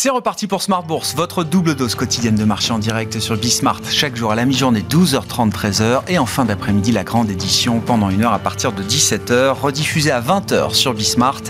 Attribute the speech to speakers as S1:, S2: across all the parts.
S1: C'est reparti pour Smart Bourse, votre double dose quotidienne de marché en direct sur Bismart. Chaque jour à la mi-journée, 12h30, 13h. Et en fin d'après-midi, la grande édition pendant une heure à partir de 17h, rediffusée à 20h sur Bismart.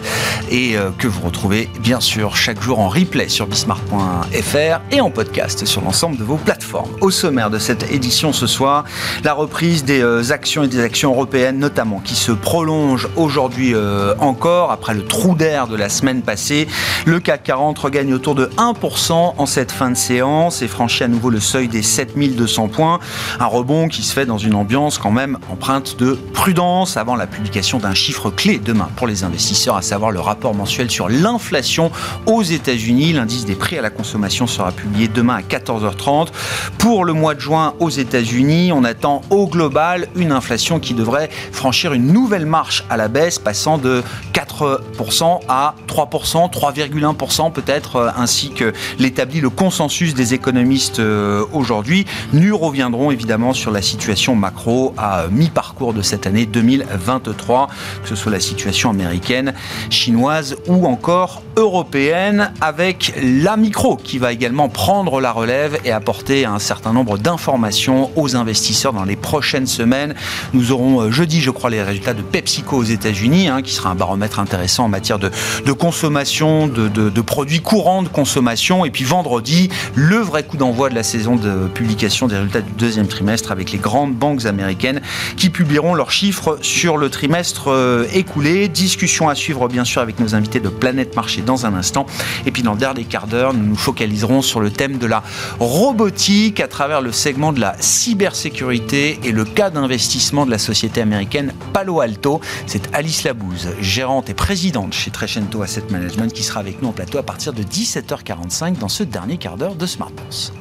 S1: Et euh, que vous retrouvez bien sûr chaque jour en replay sur bismart.fr et en podcast sur l'ensemble de vos plateformes. Au sommaire de cette édition ce soir, la reprise des euh, actions et des actions européennes notamment qui se prolonge aujourd'hui euh, encore après le trou d'air de la semaine passée. Le CAC 40 regagne autour de 1% en cette fin de séance et franchit à nouveau le seuil des 7200 points. Un rebond qui se fait dans une ambiance quand même empreinte de prudence avant la publication d'un chiffre clé demain pour les investisseurs, à savoir le rapport mensuel sur l'inflation aux États-Unis. L'indice des prix à la consommation sera publié demain à 14h30. Pour le mois de juin aux États-Unis, on attend au global une inflation qui devrait franchir une nouvelle marche à la baisse, passant de 4% à 3%, 3,1% peut-être, ainsi que l'établit le consensus des économistes euh, aujourd'hui. Nous reviendrons évidemment sur la situation macro à mi-parcours de cette année 2023, que ce soit la situation américaine, chinoise ou encore européenne, avec la micro qui va également prendre la relève et apporter un certain nombre d'informations aux investisseurs dans les prochaines semaines. Nous aurons euh, jeudi, je crois, les résultats de PepsiCo aux États-Unis, hein, qui sera un baromètre intéressant en matière de, consommation, de, de produits courants de Et puis vendredi, le vrai coup d'envoi de la saison de publication des résultats du deuxième trimestre avec les grandes banques américaines qui publieront leurs chiffres sur le trimestre euh, écoulé. Discussion à suivre bien sûr avec nos invités de Planète Marché dans un instant. Et puis dans le dernier quart d'heure, nous nous focaliserons sur le thème de la robotique à travers le segment de la cybersécurité et le cas d'investissement de la société américaine Palo Alto. C'est Alice Labouze, gérante et présidente chez Trecento Asset Management, qui sera avec nous en plateau à partir de 17h45 dans ce dernier quart d'heure de Smart Bourse.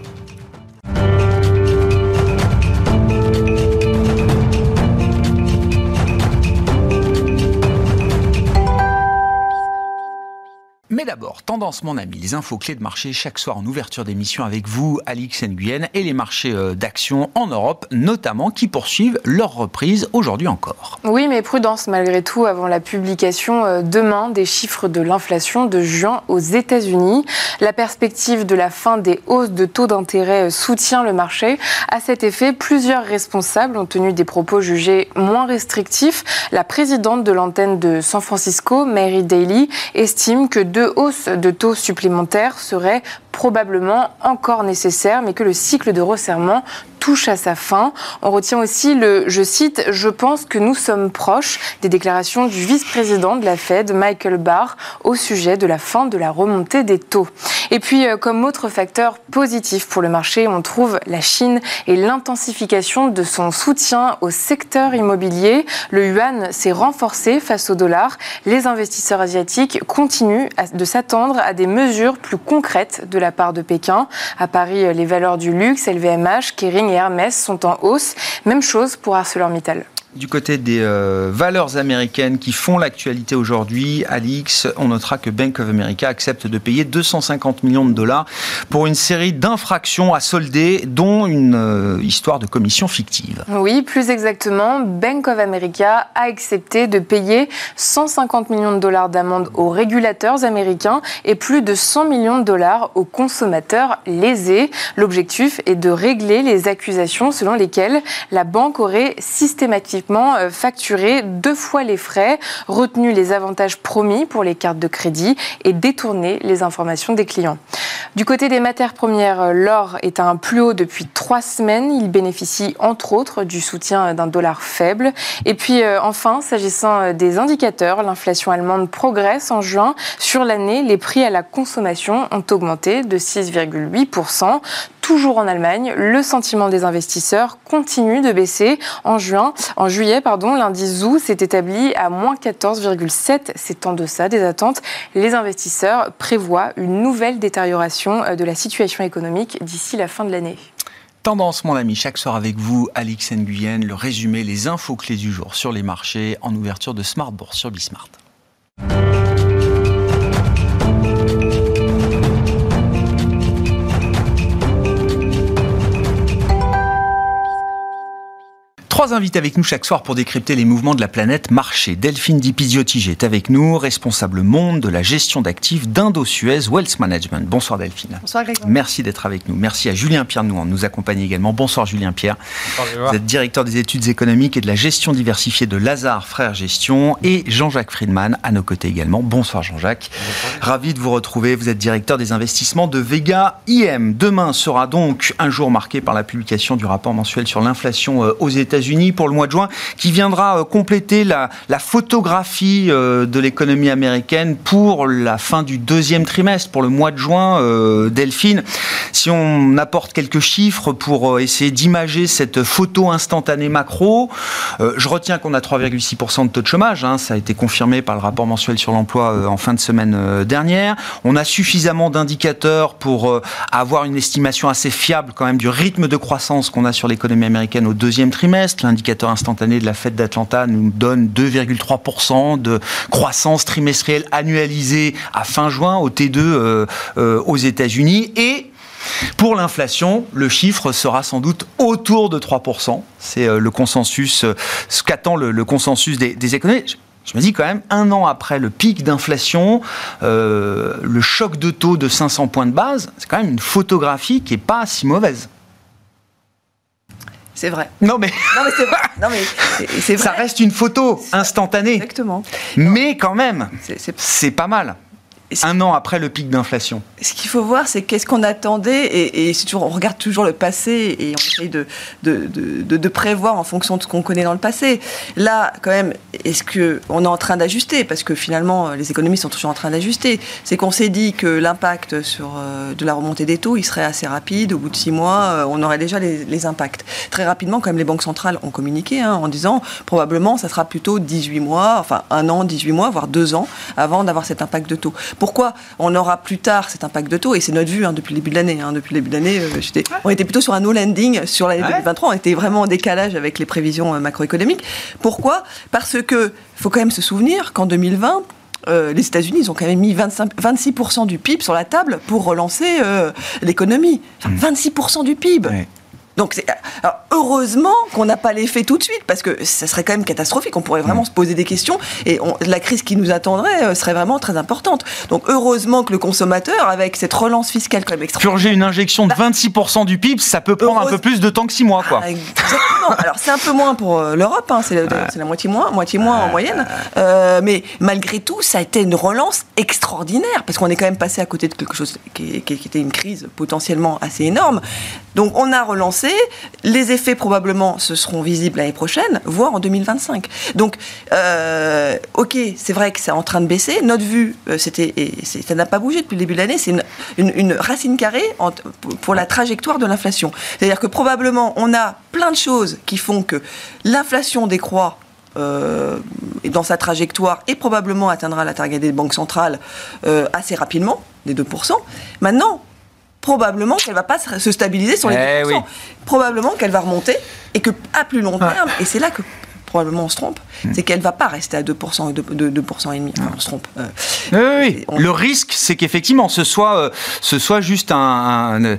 S1: Tendance mon ami, les infos clés de marché chaque soir en ouverture d'émission avec vous, Alix Nguyen, et les marchés euh, d'actions en Europe notamment qui poursuivent leur reprise aujourd'hui encore.
S2: Oui, mais prudence malgré tout avant la publication euh, demain des chiffres de l'inflation de juin aux États-Unis. La perspective de la fin des hausses de taux d'intérêt euh, soutient le marché. À cet effet, plusieurs responsables ont tenu des propos jugés moins restrictifs. La présidente de l'antenne de San Francisco, Mary Daly, estime que deux de taux supplémentaires serait probablement encore nécessaire, mais que le cycle de resserrement touche à sa fin. On retient aussi le, je cite, je pense que nous sommes proches des déclarations du vice-président de la Fed, Michael Barr, au sujet de la fin de la remontée des taux. Et puis, euh, comme autre facteur positif pour le marché, on trouve la Chine et l'intensification de son soutien au secteur immobilier. Le yuan s'est renforcé face au dollar. Les investisseurs asiatiques continuent de s'attendre à des mesures plus concrètes de la part de Pékin. À Paris, les valeurs du luxe, LVMH, Kering et Hermès sont en hausse. Même chose pour ArcelorMittal.
S1: Du côté des euh, valeurs américaines qui font l'actualité aujourd'hui, Alix, on notera que Bank of America accepte de payer 250 millions de dollars pour une série d'infractions à solder, dont une euh, histoire de commission fictive.
S2: Oui, plus exactement, Bank of America a accepté de payer 150 millions de dollars d'amende aux régulateurs américains et plus de 100 millions de dollars aux consommateurs lésés. L'objectif est de régler les accusations selon lesquelles la banque aurait systématiquement euh, facturé deux fois les frais, retenu les avantages promis pour les cartes de crédit et détourné les informations des clients. Du côté des matières premières, euh, l'or est à un plus haut depuis trois semaines. Il bénéficie entre autres du soutien d'un dollar faible. Et puis euh, enfin, s'agissant des indicateurs, l'inflation allemande progresse en juin. Sur l'année, les prix à la consommation ont augmenté de 6,8%. Toujours en Allemagne, le sentiment des investisseurs continue de baisser. En juin, en juillet, pardon, l'indice ZOO s'est établi à moins 14,7. C'est en deçà des attentes. Les investisseurs prévoient une nouvelle détérioration euh, de la situation économique d'ici la fin de l'année.
S1: Tendance, mon ami, chaque soir avec vous, Alix Nguyen, le résumé, les infos clés du jour sur les marchés en ouverture de Smart Bourse sur Bismart. Trois invités avec nous chaque soir pour décrypter les mouvements de la planète marché. Delphine Dipiziotti est avec nous, responsable monde de la gestion d'actifs d'Indo-Suez Wealth Management. Bonsoir Delphine.
S2: Bonsoir Grégoire.
S1: Merci d'être avec nous. Merci à Julien Pierre Nouan de nous accompagner également. Bonsoir Julien Pierre. Bonsoir, Vous êtes directeur des études économiques et de la gestion diversifiée de Lazare Frères Gestion et Jean-Jacques Friedman à nos côtés également. Bonsoir Jean-Jacques. Ravi de vous retrouver. Vous êtes directeur des investissements de Vega IM. Demain sera donc un jour marqué par la publication du rapport mensuel sur l'inflation euh, aux États-Unis pour le mois de juin, qui viendra euh, compléter la, photographie euh, de l'économie américaine pour la fin du deuxième trimestre, pour le mois de juin. Delphine, si on apporte quelques chiffres pour essayer d'imager cette photo instantanée macro, je retiens qu'on a 3,6% de taux de chômage, hein, ça a été confirmé par le rapport mensuel sur l'emploi en fin de semaine dernière. On a suffisamment d'indicateurs pour avoir une estimation assez fiable quand même du rythme de croissance qu'on a sur l'économie américaine au deuxième trimestre. L'indicateur instantané de la fête d'Atlanta nous donne 2,3% de croissance trimestrielle annualisée à fin juin au T2 euh, euh, aux États-Unis. Et pour l'inflation, le chiffre sera sans doute autour de 3%. C'est euh, le consensus, ce qu'attend le, consensus des, des économistes. Je me dis quand même, un an après le pic d'inflation, le choc de taux de 500 points de base, c'est quand même une photographie qui n'est pas si mauvaise.
S3: C'est vrai.
S1: Non mais,
S3: non, mais c'est vrai. Non, mais
S1: Ça reste une photo instantanée.
S3: Exactement.
S1: Mais quand même, c'est pas mal un an après le pic d'inflation
S3: Ce qu'il faut voir, c'est qu'est-ce qu'on attendait, et, toujours, on regarde toujours le passé et on essaye de, de, de, prévoir en fonction de ce qu'on connaît dans le passé. Là, quand même, est-ce qu'on est en train d'ajuster? Parce que finalement, les économistes sont toujours en train d'ajuster. C'est qu'on s'est dit que l'impact sur euh, de la remontée des taux, il serait assez rapide. Au bout de six mois, euh, on aurait déjà les, impacts. Très rapidement, quand même, les banques centrales ont communiqué hein, en disant probablement ça sera plutôt 18 mois, enfin un an, 18 mois, voire deux ans avant d'avoir cet impact de taux. Pourquoi on aura plus tard cet impact de taux Et c'est notre vue hein, depuis le début de l'année. Hein. depuis le début de l'année, euh, on était plutôt sur un no landing sur l'année 2023. On était vraiment en décalage avec les prévisions euh, macroéconomiques. Pourquoi? Parce que faut quand même se souvenir qu'en 2020, euh, les États-Unis, ils ont quand même mis 25, 26% du PIB sur la table pour relancer l'économie. 26% mmh. du PIB. Donc, alors, heureusement qu'on n'a pas l'effet tout de suite, parce que ça serait quand même catastrophique. On pourrait vraiment mm. se poser des questions et la crise qui nous attendrait euh, serait vraiment très importante. Donc, heureusement que le consommateur, avec cette relance fiscale quand même
S1: extraordinaire. Purger une injection de 26% bah, du PIB, ça peut prendre un peu plus de temps que 6 mois, quoi. Ah,
S3: exactement. Alors, c'est un peu moins pour euh, l'Europe, hein, c'est la, moitié moins, moitié moins en moyenne. Euh, mais malgré tout, ça a été une relance extraordinaire, parce qu'on est quand même passé à côté de quelque chose qui, qui était une crise potentiellement assez énorme. Donc, on a relancé les effets probablement se seront visibles l'année prochaine, voire en 2025. Donc, euh, ok, c'est vrai que c'est en train de baisser. Notre vue, euh, c'était, ça n'a pas bougé depuis le début de l'année, c'est une, racine carrée pour la trajectoire de l'inflation. C'est-à-dire que probablement on a plein de choses qui font que l'inflation décroît euh, dans sa trajectoire et probablement atteindra la target des banques centrales assez rapidement, des 2%. Maintenant, probablement qu'elle va pas se stabiliser sur les 2%. Eh probablement qu'elle va remonter et que à plus long terme, et c'est là que probablement on se trompe, hmm. c'est qu'elle ne va pas rester à 2%, 2%, 2% et demi. on se trompe.
S1: Euh, oui, oui. Le risque, c'est qu'effectivement, ce soit, euh, ce soit juste un, euh,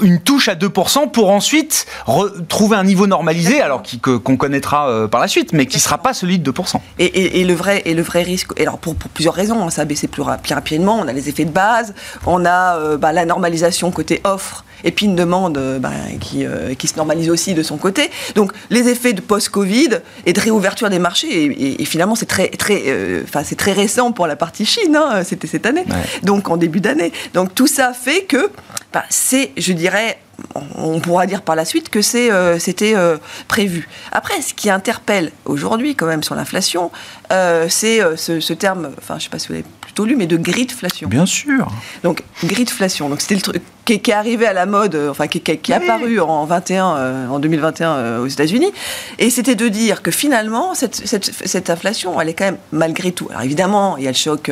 S1: une touche à 2% pour ensuite retrouver un niveau normalisé, alors qu'on connaîtra par la suite, mais qui ne sera pas celui de 2%.
S3: Et, et, le, vrai, et le vrai risque, et alors pour, pour plusieurs raisons, hein, ça a baissé plus, rapidement, on a les effets de base, on a bah, la normalisation côté offre et puis une demande euh, bah, qui, euh, qui, se normalise aussi de son côté. Donc les effets de post-Covid et de réouverture des marchés, et, finalement c'est très, très, euh, c'est très récent pour la partie Chine, hein, c'était cette année, donc en début d'année. Donc tout ça fait que bah, c'est, je dirais, on pourra dire par la suite que c'était prévu. Après, ce qui interpelle aujourd'hui quand même sur l'inflation, c'est ce, ce, terme, enfin je ne sais pas si vous plutôt lu, mais de gridflation.
S1: Bien sûr.
S3: Donc gridflation, donc c'était le truc qui, est arrivé à la mode, euh, enfin qui, est apparu en 21, euh, en 2021 euh, aux États-Unis, et c'était de dire que finalement cette, cette, inflation, elle est quand même malgré tout. Alors évidemment, il y a le choc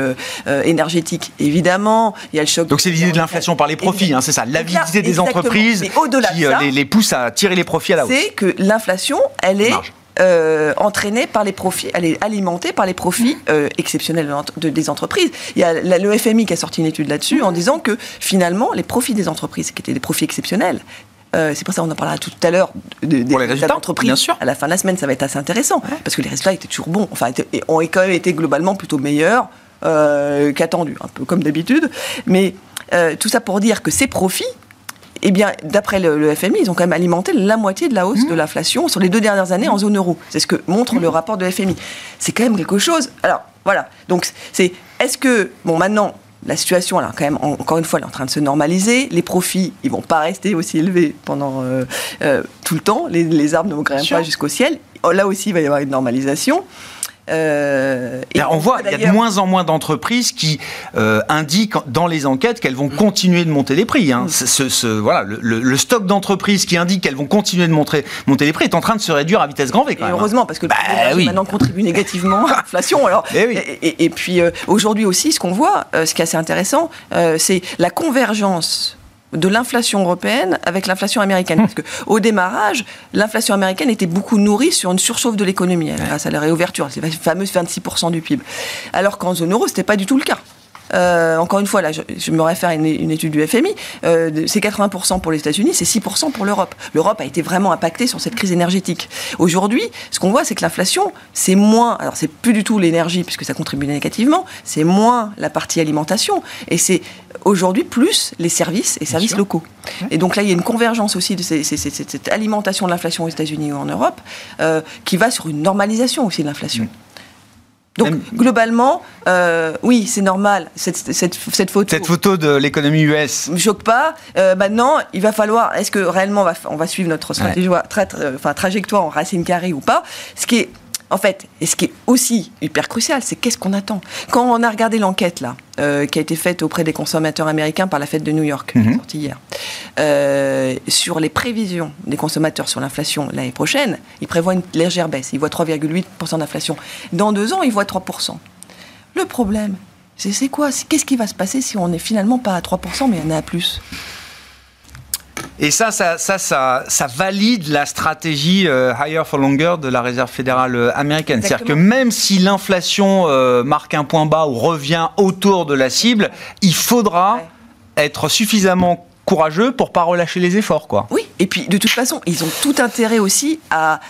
S3: énergétique, évidemment, il y a le choc.
S1: Donc c'est l'idée de l'inflation par les profits, hein, c'est ça, l'avidité des entreprises qui les, les, pousse à tirer les profits à la hausse.
S3: C'est que l'inflation, elle est euh, entraînée par les profits, elle est alimentée par les profits euh, exceptionnels de, des entreprises. Il y a le FMI qui a sorti une étude là-dessus en disant que finalement les profits des entreprises, qui étaient des profits exceptionnels, euh, c'est pour ça qu'on en parlera tout à l'heure
S1: des résultats d'entreprise.
S3: À la fin de la semaine, ça va être assez intéressant parce que les résultats étaient toujours bons. Enfin, ont quand même été globalement plutôt meilleurs euh, qu'attendus, un peu comme d'habitude. Mais euh, tout ça pour dire que ces profits, eh bien, d'après le, FMI, ils ont quand même alimenté la moitié de la hausse mmh. de l'inflation sur les deux dernières années en zone euro. C'est ce que montre mmh. le rapport de FMI. C'est quand même quelque chose. Alors, voilà. Donc, c'est. Est-ce que. Bon, maintenant, la situation, alors quand même, encore une fois, elle est en train de se normaliser. Les profits, ils vont pas rester aussi élevés pendant euh, euh, tout le temps. Les, arbres ne vont même pas jusqu'au ciel. Là aussi, il va y avoir une normalisation.
S1: Euh, et on voit, il y a de moins en moins d'entreprises qui euh, indiquent dans les enquêtes qu'elles vont continuer de monter les prix. Hein. Ce, voilà, le, stock d'entreprises qui indique qu'elles vont continuer de monter, monter les prix est en train de se réduire à vitesse grand V. Quand
S3: même, hein. heureusement, parce que bah, oui. maintenant contribue négativement à l'inflation. Alors, eh et, puis euh, aujourd'hui aussi, ce qu'on voit, ce qui est assez intéressant, c'est la convergence de l'inflation européenne avec l'inflation américaine. Parce qu'au démarrage, l'inflation américaine était beaucoup nourrie sur une surchauffe de l'économie grâce à la réouverture, ces fameuses 26% du PIB. Alors qu'en zone euro, ce n'était pas du tout le cas. Euh, encore une fois, là, je, me réfère à une, étude du FMI, euh, c'est 80% pour les États-Unis, c'est 6% pour l'Europe. L'Europe a été vraiment impactée sur cette crise énergétique. Aujourd'hui, ce qu'on voit, c'est que l'inflation, c'est moins, alors c'est plus du tout l'énergie, puisque ça contribue négativement, c'est moins la partie alimentation, et c'est aujourd'hui plus les services et services locaux. Et donc là, il y a une convergence aussi de cette alimentation de l'inflation aux États-Unis ou en Europe, euh, qui va sur une normalisation aussi de l'inflation. Mm. Donc globalement, euh, oui, c'est normal cette, cette, cette, photo.
S1: Cette photo de l'économie US.
S3: Me choque pas. Euh, maintenant, il va falloir. Est-ce que réellement on va, on va suivre notre stratégie, enfin, trajectoire en racine carrée ou pas? Ce qui est en fait, et ce qui est aussi hyper crucial, c'est qu'est-ce qu'on attend? Quand on a regardé l'enquête là, euh, qui a été faite auprès des consommateurs américains par la fête de New York, mhm. sortie hier, euh, sur les prévisions des consommateurs sur l'inflation l'année prochaine, ils prévoient une légère baisse. Ils voient 3,8% d'inflation. Dans deux ans, ils voient 3%. Le problème, c'est quoi? Qu'est-ce qui va se passer si on n'est finalement pas à 3%, mais on est à plus?
S1: Et ça, ça, ça, ça, valide la stratégie euh, higher for longer de la Réserve fédérale euh, américaine. C'est-à-dire que même si l'inflation euh, marque un point bas ou revient autour de la cible, il faudra être suffisamment courageux pour pas relâcher les efforts, quoi.
S3: Oui. Et puis, de toute façon, ils ont tout intérêt aussi à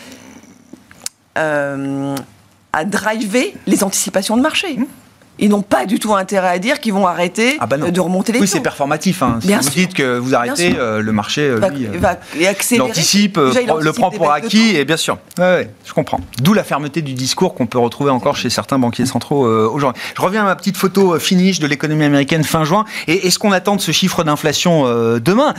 S3: à driver les anticipations de marché. Mmh ils n'ont pas du tout intérêt à dire qu'ils vont arrêter ah bah de remonter les
S1: taux. Oui, c'est performatif. Hein. Si vous dites que vous arrêtez, euh, le marché, euh, lui, va, euh, l'anticipe, le prend pour acquis, et bien sûr. Ouais, je comprends. D'où la fermeté du discours qu'on peut retrouver encore chez certains banquiers centraux aujourd'hui. Je reviens à ma petite photo finish de l'économie américaine fin juin. Et est-ce qu'on attend de ce chiffre d'inflation demain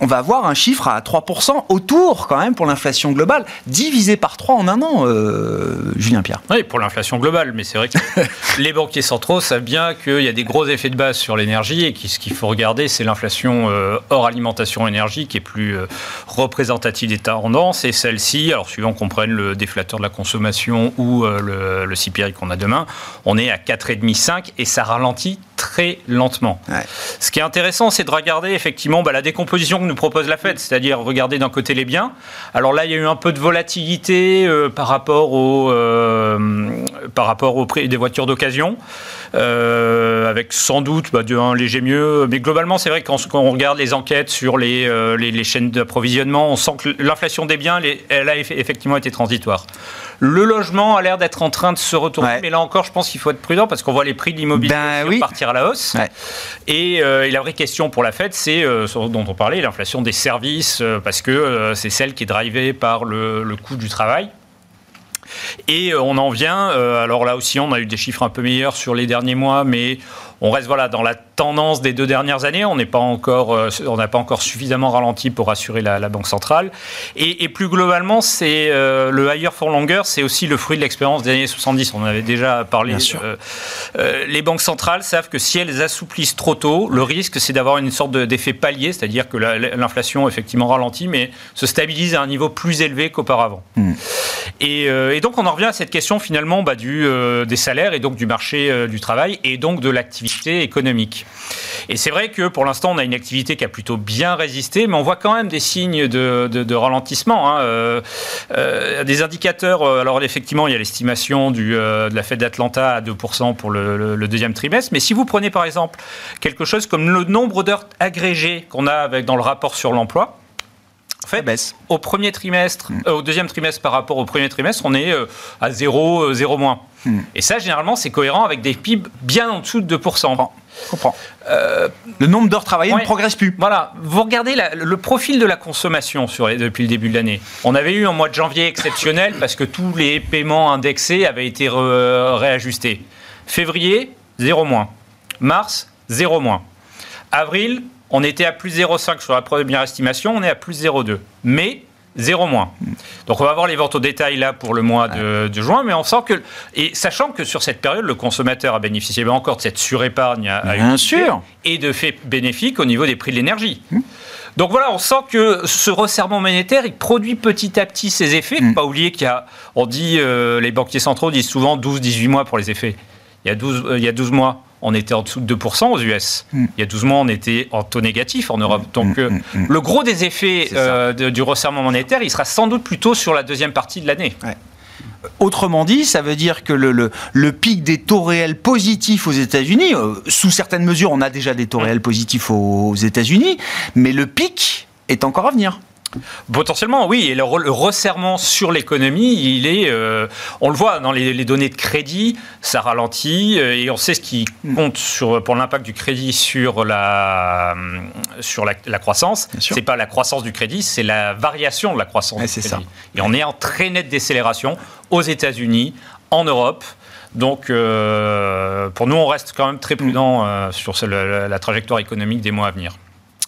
S1: On va avoir un chiffre à 3% autour, quand même, pour l'inflation globale, divisé par 3 en un an, Julien Pierre.
S4: Oui, pour l'inflation globale, mais c'est vrai que les banques banquiers centraux savent bien qu'il y a des gros effets de base sur l'énergie et que ce qu'il faut regarder, c'est l'inflation euh, hors alimentation énergie qui est plus euh, représentative des tendances. Et celle-ci, alors suivant qu'on prenne le déflateur de la consommation ou euh, le, le CPI qu'on a demain, on est à 4,5-5 et ça ralentit très lentement. Ce qui est intéressant, c'est de regarder effectivement bah, la décomposition que nous propose la Fed, c'est-à-dire regarder d'un côté les biens. Alors là, il y a eu un peu de volatilité par rapport au par rapport au prix des voitures d'occasion. Euh, avec sans doute bah, un léger mieux. Mais globalement, c'est vrai que quand, on regarde les enquêtes sur les, euh, les, chaînes d'approvisionnement, on sent que l'inflation des biens, elle a effectivement été transitoire. Le logement a l'air d'être en train de se retourner, mais là encore, je pense qu'il faut être prudent parce qu'on voit les prix de l'immobilier ben partir à la hausse. Euh, et, la vraie question pour la Fed, c'est ce dont on parlait, l'inflation des services, parce que c'est celle qui est drivée par le, le coût du travail. Et euh, on en vient, euh, alors là aussi on a eu des chiffres un peu meilleurs sur les derniers mois, mais on reste voilà, dans la tendance des deux dernières années. On n'est pas encore, euh, on n'a pas encore suffisamment ralenti pour assurer la, banque centrale. Et, plus globalement, c'est euh, le higher for longer, c'est aussi le fruit de l'expérience des années 70. On en avait déjà parlé. Euh, les banques centrales savent que si elles assouplissent trop tôt, le risque c'est d'avoir une sorte d'effet palier, c'est-à-dire que l'inflation effectivement ralentit, mais se stabilise à un niveau plus élevé qu'auparavant. Hmm. Et, donc on en revient à cette question finalement bah, du, des salaires et donc du marché du travail et donc de l'activité économique. Et c'est vrai que pour l'instant, on a une activité qui a plutôt bien résisté, mais on voit quand même des signes de, ralentissement. Hein. Euh, euh, des indicateurs, euh, alors effectivement, il y a l'estimation de la Fed d'Atlanta à 2% pour le, deuxième trimestre, mais si vous prenez par exemple quelque chose comme le nombre d'heures agrégées qu'on a avec, dans le rapport sur l'emploi, En fait, baisse. au premier trimestre, au deuxième trimestre par rapport au premier trimestre, on est à 0, 0 moins. Et ça, généralement, c'est cohérent avec des PIB bien en dessous de 2%.
S1: Je comprends. Euh, le nombre d'heures travaillées ne progresse plus.
S4: Voilà. Vous regardez le profil de la consommation sur depuis le début de l'année. On avait eu un mois de janvier exceptionnel parce que tous les paiements indexés avaient été réajustés. Février, 0 moins. Mars, 0 moins. Avril, on était à plus 0,5 sur la première estimation, on est à plus 0,2. Mais Zéro moins. Donc on va voir les ventes au détail là pour le mois de, juin, mais on sent que et sachant que sur cette période le consommateur a bénéficié encore de cette surépargne à,
S1: Bien sûr.
S4: et de faits bénéfiques au niveau des prix de l'énergie. Mmh. Donc voilà, on sent que ce resserrement monétaire, il produit petit à petit ses effets. Mmh. Pas oublier qu'il y a, on dit, euh, les banquiers centraux disent souvent 12-18 mois pour les effets. Il y a 12, euh, il y a 12 mois on était en dessous de 2% aux US. Hmm. Il y a 12 mois, on était en taux négatif en Europe. Donc, hmm, euh, hmm, le gros des effets euh, du resserrement monétaire, il sera sans doute plutôt sur la deuxième partie de l'année.
S1: Autrement dit, ça veut dire que le, le, pic des taux réels positifs aux États-Unis, euh, sous certaines mesures, on a déjà des taux réels positifs aux États-Unis, mais le pic est encore à venir.
S4: Potentiellement, oui. Et le, resserrement sur l'économie, il est, euh, on le voit dans les, données de crédit, ça ralentit euh, et on sait ce qui compte sur, pour l'impact du crédit sur la, sur la, croissance. C'est pas la croissance du crédit, c'est la variation de la croissance du crédit. Ça. Et on est en très nette décélération aux États-Unis, en Europe. Donc, euh, pour nous, on reste quand même très prudent sur la trajectoire économique des mois à venir.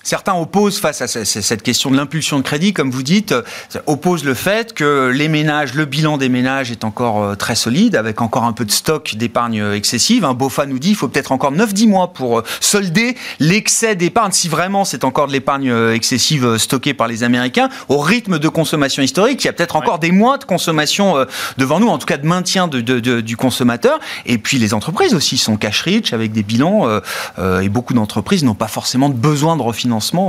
S1: Certains opposent face à cette question de l'impulsion de crédit, comme vous dites, euh, opposent le fait que les ménages, le bilan des ménages est encore euh, très solide, avec encore un peu de stock d'épargne euh, excessive. Un BOFA nous dit qu'il faut peut-être encore 9-10 mois pour solder l'excès d'épargne, si vraiment c'est encore de l'épargne excessive stockée par les Américains, au rythme de consommation historique. Il y a peut-être encore des mois de consommation devant nous, en tout cas de maintien du consommateur. Et puis les entreprises aussi sont cash rich avec des bilans, et beaucoup d'entreprises n'ont pas forcément de besoin de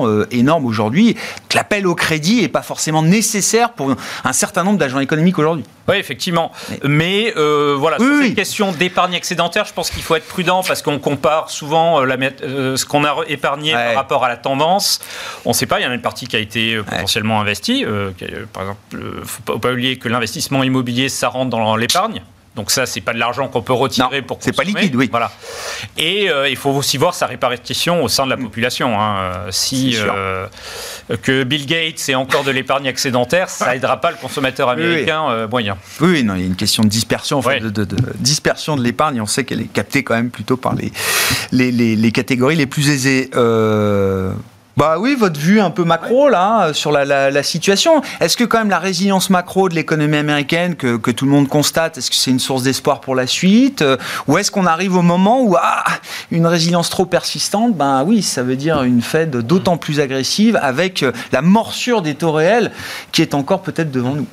S1: euh, énorme aujourd'hui. L'appel au crédit n'est pas forcément nécessaire pour un certain nombre d'agents économiques aujourd'hui.
S4: Oui, effectivement. Mais, euh, voilà, sur cette question d'épargne excédentaire, je pense qu'il faut être prudent parce qu'on compare souvent euh, ce qu'on a épargné par rapport à la tendance. On ne sait pas, il y en a une partie qui a été potentiellement investie. par exemple, il ne faut pas oublier que l'investissement immobilier, ça rentre dans l'épargne. Donc ça, c'est pas de l'argent qu'on peut retirer pour
S1: C'est pas liquide, oui.
S4: Voilà. Et euh, il faut aussi voir sa répartition au sein de la mm. population. Hein. Si euh, que Bill Gates ait encore de l'épargne excédentaire, ça aidera pas le consommateur américain euh, moyen.
S1: Oui, non, il y a une question de dispersion, de, dispersion de l'épargne. On sait qu'elle est captée quand même plutôt par les, les, les, les catégories les plus aisées. Bah oui, votre vue un peu macro là sur la, situation. Est-ce que quand même la résilience macro de l'économie américaine que, tout le monde constate, est-ce que c'est une source d'espoir pour la suite euh, Ou est-ce qu'on arrive au moment où ah, une résilience trop persistante, ben oui, ça veut dire une Fed d'autant plus agressive avec euh, la morsure des taux réels qui est encore peut-être devant nous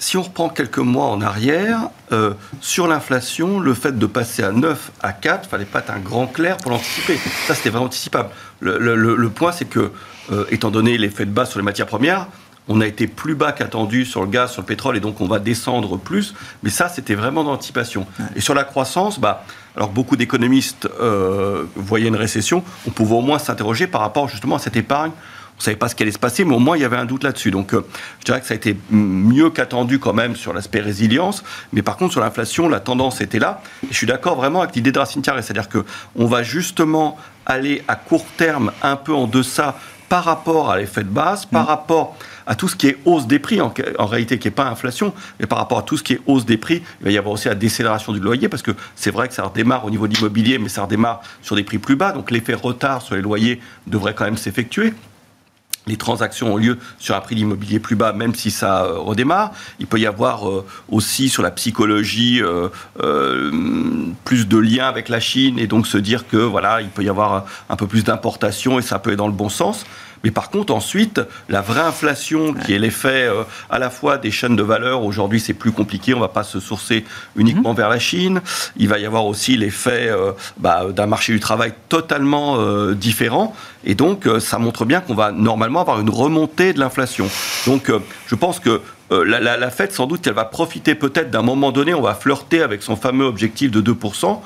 S5: si on reprend quelques mois en arrière, euh, sur l'inflation, le fait de passer à 9 à 4, il fallait pas être un grand clair pour l'anticiper. Ça, c'était vraiment anticipable. Le, point, c'est que, euh, étant donné l'effet de base sur les matières premières, on a été plus bas qu'attendu sur le gaz, sur le pétrole, et donc on va descendre plus. Mais ça, c'était vraiment d'anticipation. Et sur la croissance, bah, alors beaucoup d'économistes euh, voyaient une récession. On pouvait au moins s'interroger par rapport justement à cette épargne ne savait pas ce qui allait se passer, mais au moins il y avait un doute là-dessus. Donc euh, je dirais que ça a été mieux qu'attendu quand même sur l'aspect résilience, mais par contre sur l'inflation, la tendance était là. Et je suis d'accord vraiment avec l'idée de Racine Tiare, c'est-à-dire qu'on va justement aller à court terme un peu en deçà par rapport à l'effet de base, par mm. rapport à tout ce qui est hausse des prix, en, réalité qui n'est pas inflation, mais par rapport à tout ce qui est hausse des prix, il va y avoir aussi la décélération du loyer, parce que c'est vrai que ça redémarre au niveau de l'immobilier, mais ça redémarre sur des prix plus bas, donc l'effet retard sur les loyers devrait quand même s'effectuer les transactions ont lieu sur un prix d'immobilier plus bas, même si ça euh, redémarre. Il peut y avoir euh, aussi sur la psychologie euh, plus de liens avec la Chine et donc se dire que voilà, il peut y avoir un peu plus d'importation et ça peut être dans le bon sens. Mais par contre, ensuite, la vraie inflation, qui est l'effet euh, à la fois des chaînes de valeur, aujourd'hui c'est plus compliqué, on ne va pas se sourcer uniquement mhm. vers la Chine. Il va y avoir aussi l'effet euh, bah, d'un marché du travail totalement euh, différent. Et donc, ça montre bien qu'on va normalement avoir une remontée de l'inflation. Donc, je pense que la, la, la, Fed, sans doute, elle va profiter peut-être d'un moment donné, on va flirter avec son fameux objectif de 2%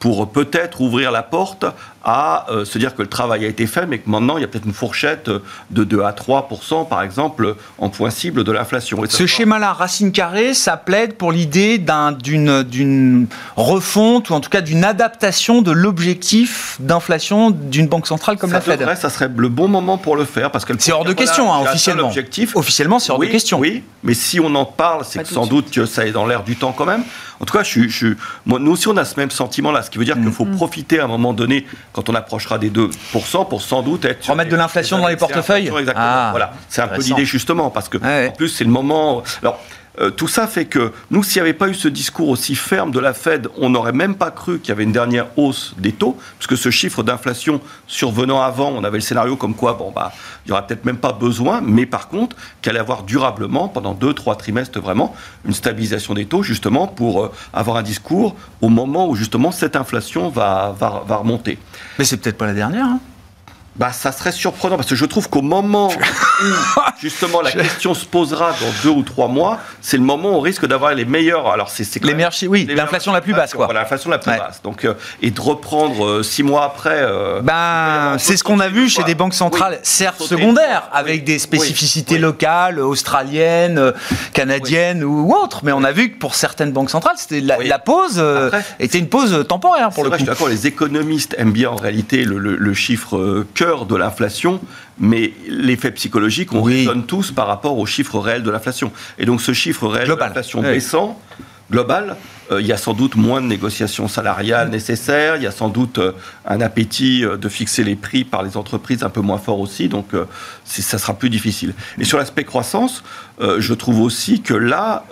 S5: pour peut-être ouvrir la porte à euh, se dire que le travail a été fait, mais que maintenant il y a peut-être une fourchette de 2 à 3% par exemple, en point cible de l'inflation.
S1: Ce schéma-là, Racine Carré, ça plaide pour l'idée d'une refonte ou en tout cas d'une adaptation de l'objectif d'inflation d'une banque centrale comme la Fed.
S5: ça serait le bon moment pour le faire parce que
S1: c'est hors de question hein, officiellement. Officiellement, c'est hors
S5: de
S1: question.
S5: Oui, mais si on en parle, c'est sans doute que ça est dans l'air du temps quand même. En tout cas, je, nous aussi, on a ce même sentiment-là, ce qui veut dire qu'il faut mm. profiter à un moment donné, quand on approchera des 2%, pour sans doute être...
S1: Remettre de l'inflation dans les portefeuilles.
S5: Exactement, ah, voilà. C'est un peu l'idée justement, parce que en plus, c'est le moment... Alors, euh, tout ça fait que nous, s'il n'y avait pas eu ce discours aussi ferme de la Fed, on n'aurait même pas cru qu'il y avait une dernière hausse des taux, puisque ce chiffre d'inflation survenant avant, on avait le scénario comme quoi, bon, bah, il n'y aura peut-être même pas besoin, mais par contre, qu'elle allait avoir durablement, pendant deux, trois trimestres vraiment, une stabilisation des taux, justement, pour euh, avoir un discours au moment où, justement, cette inflation va, va, remonter.
S1: Mais c'est peut-être pas la dernière, hein
S5: bah, ça serait surprenant parce que je trouve qu'au moment où justement la question se posera dans deux ou trois mois, c'est le moment où on risque d'avoir les meilleurs. Alors c'est
S1: les meilleurs, oui, l'inflation la plus basse, quoi.
S5: l'inflation la plus basse. Donc euh, et de reprendre euh, six mois après. Euh,
S1: ben, c'est ce qu'on a vu chez des banques centrales, certes secondaires, avec des spécificités locales, australiennes, canadiennes ou, autres. Mais on a vu que pour certaines banques centrales, c'était la, pause était une pause temporaire pour le coup. Je
S5: suis d'accord. Les économistes aiment bien en réalité le, le, le chiffre cœur de l'inflation, mais l'effet psychologique, on oui. raisonne tous par rapport au chiffre réel de l'inflation. Et donc ce chiffre réel de l'inflation baissant, global, euh, il y a sans doute moins de négociations salariales mm. nécessaires, il y a sans doute euh, un appétit euh, de fixer les prix par les entreprises un peu moins fort aussi, donc ça sera plus difficile. Et sur l'aspect croissance, je trouve aussi que là,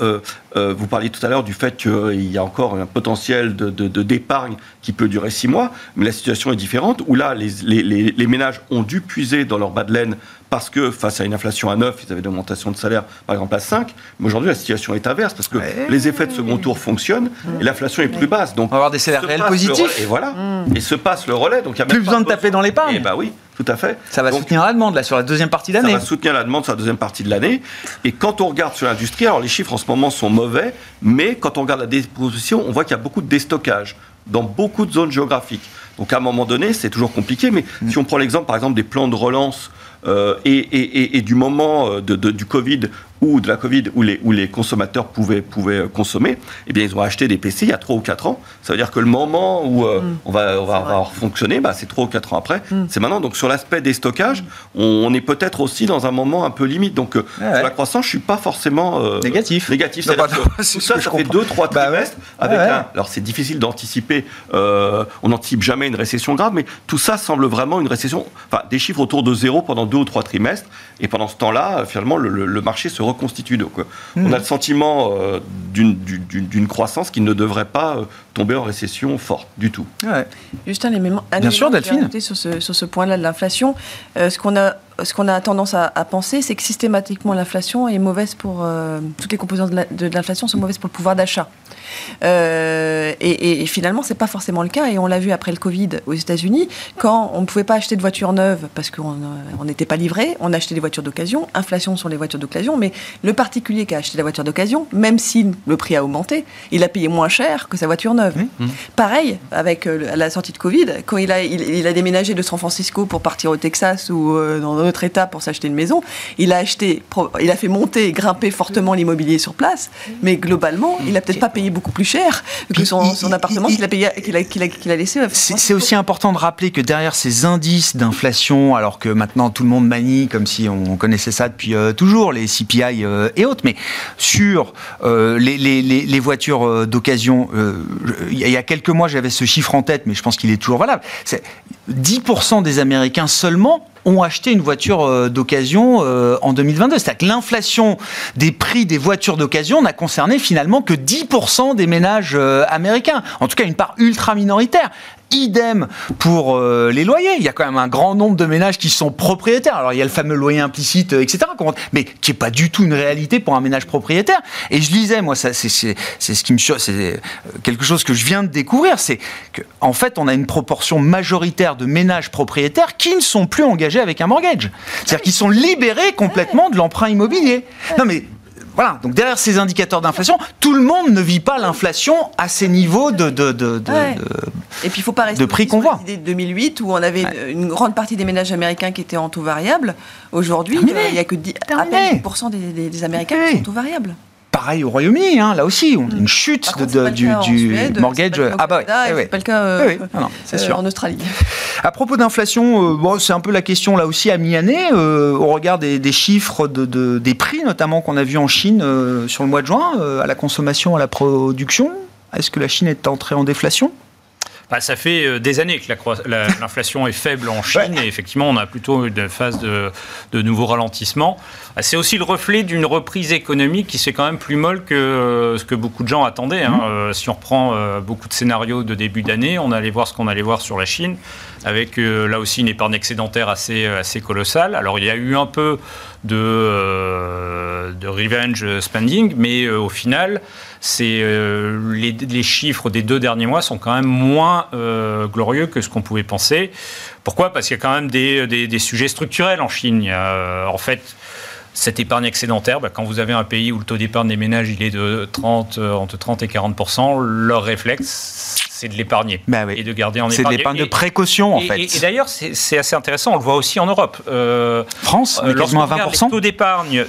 S5: vous parliez tout à l'heure du fait qu'il y a encore un potentiel de, d'épargne qui peut durer six mois, mais la situation est différente, où là, les, les, les ménages ont dû puiser dans leur bas de laine parce que face à une inflation à 9, ils avaient une augmentation de salaire par exemple à 5. Mais aujourd'hui, la situation est inverse parce que les effets de second tour fonctionnent et l'inflation est plus basse. Donc,
S1: on va avoir des salaires réels positifs.
S5: Et voilà. Mm. Et se passe le relais. Donc,
S1: il y a plus besoin de taper dans l'épargne.
S5: Et bah oui. Tout à fait.
S1: Ça va soutenir la demande là sur la deuxième partie de l'année.
S5: Ça va soutenir la demande sur la deuxième partie de l'année. Et quand on regarde sur l'industrie, alors les chiffres en ce moment sont mauvais, mais quand on regarde la déposition, on voit qu'il y a beaucoup de déstockage dans beaucoup de zones géographiques. Donc à un moment donné, c'est toujours compliqué. Mais mm. si on prend l'exemple par exemple des plans de relance euh, et, du moment euh, du Covid ou de la Covid où les, où les consommateurs pouvaient, pouvaient consommer, eh bien, ils ont acheté des PC il y a 3 ou 4 ans. Ça veut dire que le moment où euh, mm. on va, on va, fonctionner, bah, c'est 3 ou 4 ans après. Mm. C'est maintenant. Donc, sur l'aspect des stockages, on, est peut-être aussi dans un moment un peu limite. Donc, sur la croissance, je ne suis pas forcément
S1: négatif.
S5: négatif. tout ça, ça fait 2-3 bah trimestres. avec un, alors, c'est difficile d'anticiper. on n'anticipe jamais une récession grave, mais tout ça semble vraiment une récession. Enfin, des chiffres autour de zéro pendant deux ou trois trimestres. Et pendant ce temps-là, finalement, le, marché se reconstitue. Donc, euh, on a le sentiment euh, d'une croissance qui ne devrait pas euh, tomber en récession forte du tout.
S3: Ouais. Juste un élément,
S1: Bien sûr, Delphine.
S3: Sur ce, sur ce point-là de l'inflation, ce qu'on a ce qu'on a tendance à, penser, c'est que systématiquement l'inflation est mauvaise pour toutes les composantes de l'inflation sont mauvaises pour le pouvoir d'achat. Euh, et, et, finalement, c'est pas forcément le cas. Et on l'a vu après le Covid aux États-Unis, quand on ne pouvait pas acheter de voitures neuves parce qu'on n'était pas livré, on achetait des voitures d'occasion. Inflation sur les voitures d'occasion, mais le particulier qui a acheté la voiture d'occasion, même si le prix a augmenté, il a payé moins cher que sa voiture neuve. Mmh. Pareil avec euh, la sortie de Covid, quand il a, il, a déménagé de San Francisco pour partir au Texas ou euh, dans un autre État pour s'acheter une maison, il a acheté, il a fait monter, grimper fortement l'immobilier sur place, mais globalement, il a peut-être pas payé beaucoup plus cher que son, appartement qu'il a, payé, qu'il a, qu'il a, laissé.
S1: C'est aussi important de rappeler que derrière ces indices d'inflation, alors que maintenant tout le monde manie comme si on connaissait ça depuis euh, toujours, les CPI euh, et autres, mais sur euh, les, les, les, voitures d'occasion, il y a quelques mois j'avais ce chiffre en tête, mais je pense qu'il est toujours valable. 10% des Américains seulement ont acheté une voiture euh, d'occasion euh, en 2022. C'est-à-dire que l'inflation des prix des voitures d'occasion n'a concerné finalement que 10% des ménages euh, américains. En tout cas, une part ultra minoritaire. Idem pour euh, les loyers. Il y a quand même un grand nombre de ménages qui sont propriétaires. Alors il y a le fameux loyer implicite, euh, etc. Mais qui n'est pas du tout une réalité pour un ménage propriétaire. Et je lisais, moi, c'est ce qui me c'est euh, quelque chose que je viens de découvrir, c'est qu'en en fait, on a une proportion majoritaire de ménages propriétaires qui ne sont plus engagés avec un mortgage. C'est-à-dire qu'ils sont libérés complètement de l'emprunt immobilier. Non mais Voilà, donc derrière ces indicateurs d'inflation, tout le monde ne vit pas l'inflation à ces niveaux de, de, de, de,
S3: Ouais.
S1: de-
S3: Et puis il faut pas rester
S1: de prix qu'on voit.
S3: idées de 2008 où on avait une, une grande partie des ménages américains qui étaient en taux variable. Aujourd'hui,
S1: Terminé.
S3: euh, il n'y a que 10, à peine 10% des, des- des Américains qui sont en taux variable.
S1: Pareil au Royaume-Uni, hein, là aussi, on a une chute
S3: contre,
S1: de-
S3: pas le
S1: du,
S3: Suède,
S1: mortgage.
S3: pas
S1: Ah bah
S3: et
S1: ouais,
S3: pas le cas euh,
S1: Oui, oui, non, c'est
S3: euh,
S1: sûr.
S3: en Australie.
S1: À propos d'inflation, euh, bon, c'est un peu la question là aussi à mi-année, euh, au regard des, des chiffres de, de- des prix notamment qu'on a vu en Chine sur le mois de juin, à la consommation, à la production. Est-ce que la Chine est entrée en déflation?
S4: Bah, ça fait euh, des années que l'inflation est faible en Chine et effectivement on a plutôt une phase de, de nouveau ralentissement. Ah, C'est aussi le reflet d'une reprise économique qui c'est quand même plus molle que euh, ce que beaucoup de gens attendaient. hein. Euh, si on reprend euh, beaucoup de scénarios de début d'année, on allait voir ce qu'on allait voir sur la Chine avec euh, là aussi une épargne excédentaire assez, assez colossale. Alors il y a eu un peu de, de revenge spending, mais au final, c'est euh, les, chiffres des deux derniers mois sont quand même moins euh, glorieux que ce qu'on pouvait penser. Pourquoi? Parce qu'il y a quand même des, des- sujets structurels en Chine. Euh, en fait, cette épargne excédentaire, bah, quand vous avez un pays où le taux d'épargne des ménages il est de 30, euh, entre 30 et 40% leur réflexe, c'est de l'épargner
S1: Bah oui.
S4: et de garder en
S1: C'est de
S4: épargne.
S1: l'épargne de précaution en
S4: et-
S1: fait.
S4: Et, et d'ailleurs, c'est assez intéressant, on le voit aussi en Europe. Euh,
S1: France, on est
S4: euh,
S1: quasiment à
S4: lorsqu'on regarde
S1: 20%.
S4: Les taux d'épargne,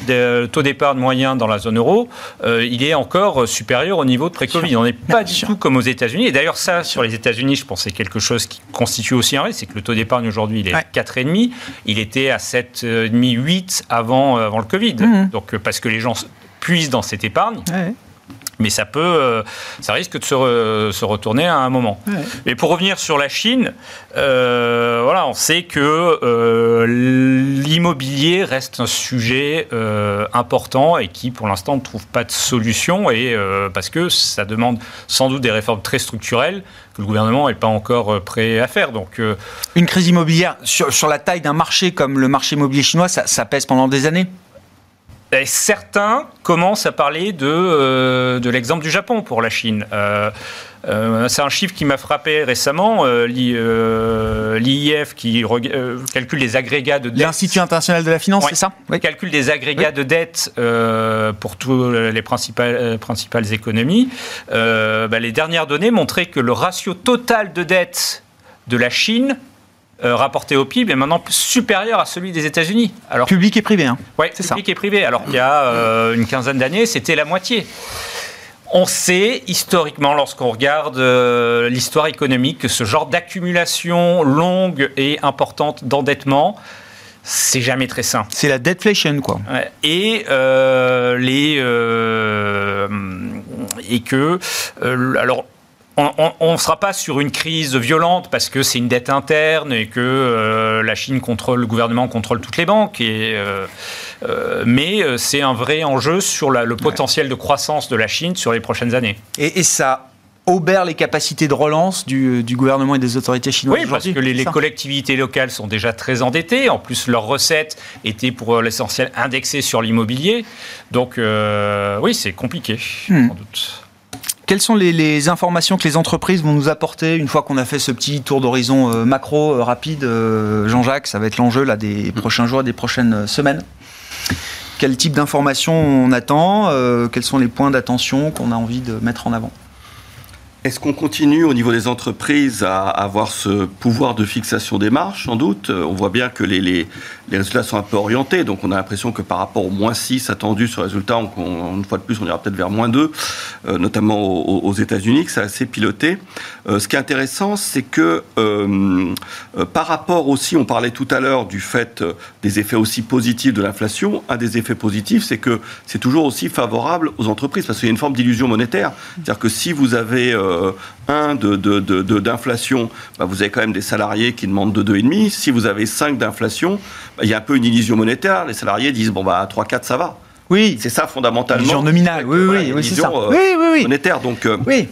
S4: taux d'épargne moyen dans la zone euro, euh, il est encore supérieur au niveau de pré-Covid. On n'est pas du tout comme aux États-Unis. Et d'ailleurs, ça, sur les États-Unis, je pense que c'est quelque chose qui constitue aussi un risque, c'est que le taux d'épargne aujourd'hui, il est
S1: Ouais.
S4: à 4,5. Il était à 7,5, 8 avant, euh, avant le Covid.
S1: Mhm.
S4: Donc, euh, parce que les gens puisent dans cette épargne.
S1: Ouais.
S4: Mais ça peut, euh, ça risque de se, re- se retourner à un moment.
S1: Ouais.
S4: Et pour revenir sur la Chine, euh, voilà, on sait que euh, l'immobilier reste un sujet important et qui, pour l'instant, ne trouve pas de solution, et parce que ça demande sans doute des réformes très structurelles que le gouvernement n'est pas encore prêt à faire. Donc,
S1: Une crise immobilière sur, sur la taille d'un marché comme le marché immobilier chinois, ça, ça pèse pendant des années?
S4: Et certains commencent à parler de, euh, de l'exemple du Japon pour la Chine. Euh, euh, c'est un chiffre qui m'a frappé récemment. l'I- L'IIF qui calcule les agrégats de dette.
S1: L'Institut international de la finance,
S4: Ouais.
S1: c'est ça? Oui.
S4: calcule des agrégats de dette pour toutes les principales, principales économies. Bah, les dernières données montraient que le ratio total de dette de la Chine euh, rapporté au PIB est maintenant supérieur à celui des États-Unis. Alors
S1: Public et privé. Hein.
S4: oui,
S1: C'est ça.
S4: public et privé. Alors qu'il y a euh, une quinzaine d'années, c'était la moitié. On sait historiquement, lorsqu'on regarde euh, l'histoire économique, que ce genre d'accumulation longue et importante d'endettement, c'est jamais très sain.
S1: C'est la deadflation, quoi.
S4: Et les et que alors on ne sera pas sur une crise violente parce que c'est une dette interne et que euh, la Chine contrôle, le gouvernement contrôle toutes les banques. Et, euh, euh, mais c'est un vrai enjeu sur la- le potentiel de croissance de la Chine sur les prochaines années.
S1: Et, et ça obère les capacités de relance du, du gouvernement et des autorités chinoises
S4: Oui, parce que les, collectivités locales sont déjà très endettées. En plus, leurs recettes étaient pour l'essentiel indexées sur l'immobilier. Donc, euh, oui, c'est compliqué,
S1: Hmm.
S4: sans doute.
S1: Quelles sont les, les informations que les entreprises vont nous apporter une fois qu'on a fait ce petit tour d'horizon euh, macro euh, rapide euh, Jean-Jacques, ça va être l'enjeu là, des prochains jours, des prochaines semaines. Quel type d'informations on attend euh, Quels sont les points d'attention qu'on a envie de mettre en avant?
S5: Est-ce qu'on continue au niveau des entreprises à avoir ce pouvoir de fixation des marges Sans doute? On voit bien que les, résultats sont un peu orientés, donc on a l'impression que par rapport au moins 6 attendu sur les résultats, on- on- une fois de plus, on ira peut-être vers moins 2, euh, notamment aux, aux États-Unis, que c'est assez piloté. Euh, ce qui est intéressant, c'est que euh, par rapport aussi, on parlait tout à l'heure du fait des effets aussi positifs de l'inflation, un des effets positifs, c'est que c'est toujours aussi favorable aux entreprises, parce qu'il y a une forme d'illusion monétaire. C'est-à-dire que si vous avez euh, un de, de- de- de- d'inflation, bah, vous avez quand même des salariés qui demandent de 2,5. Si vous avez 5 d'inflation, bah, il y a un peu une illusion monétaire. Les salariés disent, bon, bah, 3-4, ça va.
S1: Oui,
S5: C'est ça fondamentalement.
S1: illusion nominale, oui,
S5: Voilà,
S1: oui,
S5: une
S1: oui, c'est
S5: illusion,
S1: ça.
S5: euh,
S1: oui, oui, oui.
S5: monétaire. Donc, euh,
S1: Oui,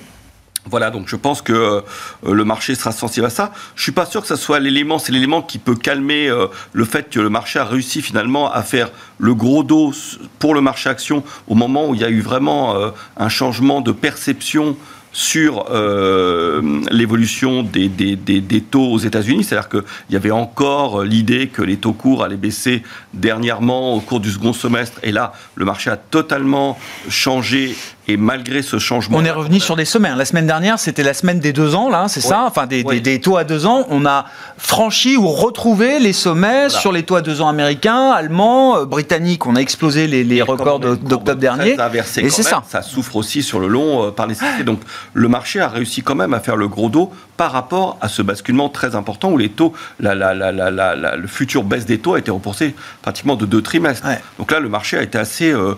S5: voilà, donc je pense que euh, le marché sera sensible à ça. Je suis pas sûr que ça soit l'élément, c'est l'élément qui peut calmer euh, le fait que le marché a réussi finalement à faire le gros dos pour le marché action au moment où il y a eu vraiment euh, un changement de perception sur euh, l'évolution des, des, des, taux aux États-Unis. C'est-à-dire qu'il y avait encore l'idée que les taux courts allaient baisser dernièrement au cours du second semestre. Et là, le marché a totalement changé et malgré ce changement.
S1: On est revenu sur des sommets. La semaine dernière, c'était la semaine des deux ans, là, c'est ça Enfin, des, des, taux à deux ans. On a franchi ou retrouvé les sommets sur les taux à deux ans américains, allemands, euh, britanniques. On a explosé les, les records d'octobre dernier.
S5: Et c'est ça. Ça souffre aussi sur le long euh, par nécessité. Donc, le marché a réussi quand même à faire le gros dos par rapport à ce basculement très important où les taux, la, la, la, le futur baisse des taux a été repoussé pratiquement de deux trimestres. Donc là, le marché a été assez euh,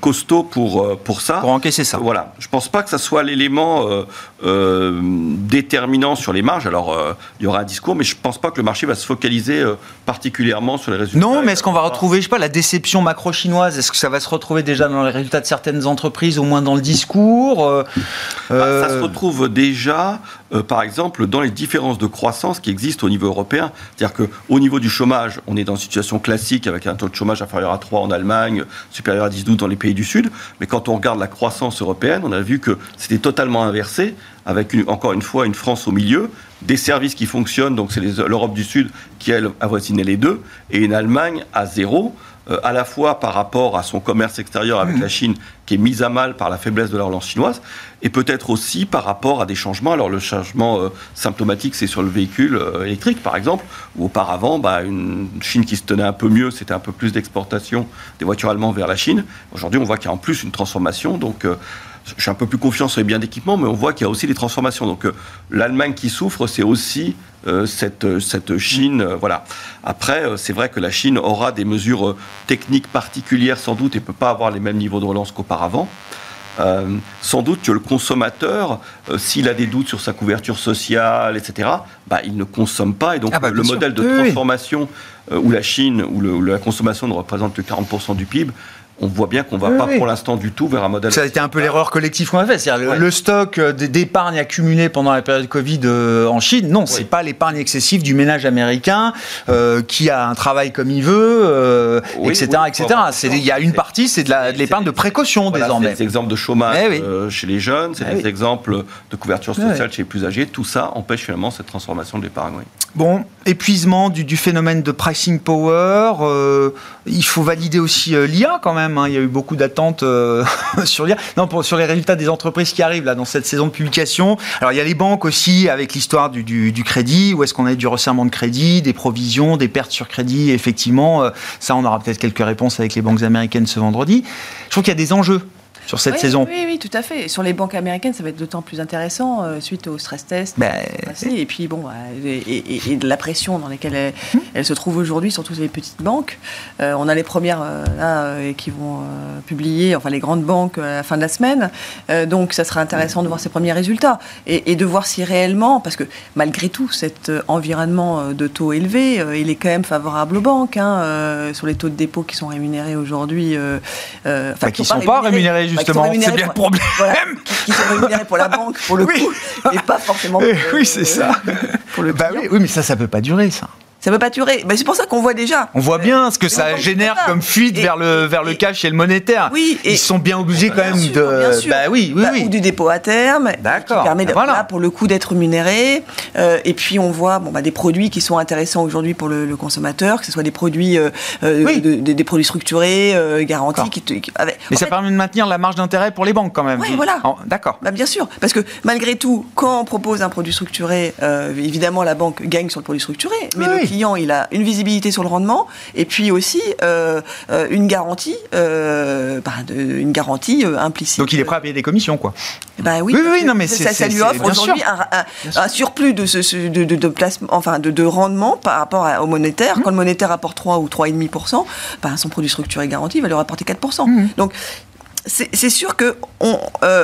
S5: costaud pour, pour ça.
S1: Pour c'est ça.
S5: Voilà. Je pense pas que ça soit l'élément euh, euh, déterminant sur les marges. Alors, euh, il y aura un discours, mais je ne pense pas que le marché va se focaliser particulièrement sur les résultats.
S1: Non, mais est-ce qu'on va retrouver, je sais pas, la déception macro-chinoise? Est-ce que ça va se retrouver déjà dans les résultats de certaines entreprises, au moins dans le discours? Bah,
S5: Ça se retrouve déjà, par exemple, dans les différences de croissance qui existent au niveau européen. C'est-à-dire qu'au niveau du chômage, on est dans une situation classique avec un taux de chômage inférieur à 3 en Allemagne, supérieur à 10-12 dans les pays du Sud. Mais quand on regarde la croissance européenne, on a vu que c'était totalement inversé, avec encore une fois une France au milieu, des services qui fonctionnent, donc c'est l'Europe du Sud qui elle avoisinait les deux, et une Allemagne à zéro. Euh, à la fois par rapport à son commerce extérieur avec la Chine, qui est mise à mal par la faiblesse de la relance chinoise, et peut-être aussi par rapport à des changements. Alors le changement euh, symptomatique, c'est sur le véhicule euh, électrique, par exemple, où auparavant, bah, une Chine qui se tenait un peu mieux, c'était un peu plus d'exportation des voitures allemandes vers la Chine. Aujourd'hui, on voit qu'il y a en plus une transformation, donc je suis un peu plus confiant sur les biens d'équipement, mais on voit qu'il y a aussi des transformations. Donc l'Allemagne qui souffre, c'est aussi euh, cette, cette Chine. Euh, voilà. Après, euh, c'est vrai que la Chine aura des mesures techniques particulières sans doute et ne peut pas avoir les mêmes niveaux de relance qu'auparavant. sans doute que le consommateur, s'il a des doutes sur sa couverture sociale, etc., bah, il ne consomme pas. Et donc, ah bah, le modèle de transformation où la Chine, où, où, la consommation ne représente que 40% du PIB, on voit bien qu'on ne va pas pour l'instant du tout vers un modèle.
S1: Ça a été un peu l'erreur collective qu'on a fait. C'est-à-dire le stock euh, d'épargne accumulé pendant la période Covid euh, en Chine, non, c'est pas l'épargne excessive du ménage américain euh, qui a un travail comme il veut, etc. etc. Il y a une partie, c'est de l'épargne de, précaution désormais.
S5: C'est des exemples de chômage eh chez les jeunes, c'est eh des exemples de couverture sociale chez les plus âgés. Tout ça empêche finalement cette transformation de l'épargne.
S1: Bon, épuisement du, phénomène de pricing power. il faut valider aussi l'IA quand même. Hein. Il y a eu beaucoup d'attentes euh, sur les résultats des entreprises qui arrivent là dans cette saison de publication. Alors il y a les banques aussi avec l'histoire du, crédit. Où est-ce qu'on a du resserrement de crédit, des provisions, des pertes sur crédit? Effectivement, euh, ça on aura peut-être quelques réponses avec les banques américaines ce vendredi. Je trouve qu'il y a des enjeux sur cette saison.
S3: Oui, oui, tout à fait. Sur les banques américaines, ça va être d'autant plus intéressant euh, suite au stress test. Ben, et puis, bon, bah, et, de la pression dans laquelle elles, hmm. se trouvent aujourd'hui, surtout les petites banques. Euh, on a les premières euh, là, qui vont publier, enfin les grandes banques à la fin de la semaine. donc, ça sera intéressant de voir ces premiers résultats et, de voir si réellement, parce que malgré tout, cet environnement de taux élevés, il est quand même favorable aux banques. Hein, sur les taux de dépôt qui sont rémunérés aujourd'hui.
S1: enfin, qui ne sont pas rémunérés justement. c'est bien le problème.
S3: qui, sont rémunérés pour la banque, pour le coup, et pas forcément
S1: pour, Oui, c'est ça. Pour le bah oui, oui, mais ça, ça peut pas durer, ça
S3: ça ne peut pas durer. Mais c'est pour ça qu'on voit déjà.
S1: On voit bien ce que ça génère comme fuite vers le vers le cash et le monétaire. Oui, ils sont bien obligés quand même de.
S3: Bah oui, oui, bah, oui. Ou du dépôt à terme. D'accord. Qui permet voilà. pour le coup d'être rémunéré. Euh, et puis on voit bon bah des produits qui sont intéressants aujourd'hui pour le, consommateur, que ce soit des produits euh, euh des produits structurés, euh, garantis. Qui,
S1: Mais ça permet de maintenir la marge d'intérêt pour les banques quand même.
S3: Oui, voilà.
S1: D'accord.
S3: Bah, bien sûr, parce que malgré tout, quand on propose un produit structuré, évidemment la banque gagne sur le produit structuré, mais le il a une visibilité sur le rendement et puis aussi euh, euh, une garantie, euh, bah, une garantie implicite.
S1: Donc il est prêt à payer des commissions, quoi.
S3: Bah oui, oui, non, mais ça, ça lui offre aujourd'hui un, surplus de, ce, de, de, placement, enfin de, rendement par rapport au monétaire. Mmh. Quand le monétaire apporte 3 ou 3,5%, bah, son produit structuré garanti va lui rapporter 4%. Mmh. Donc c'est sûr qu'on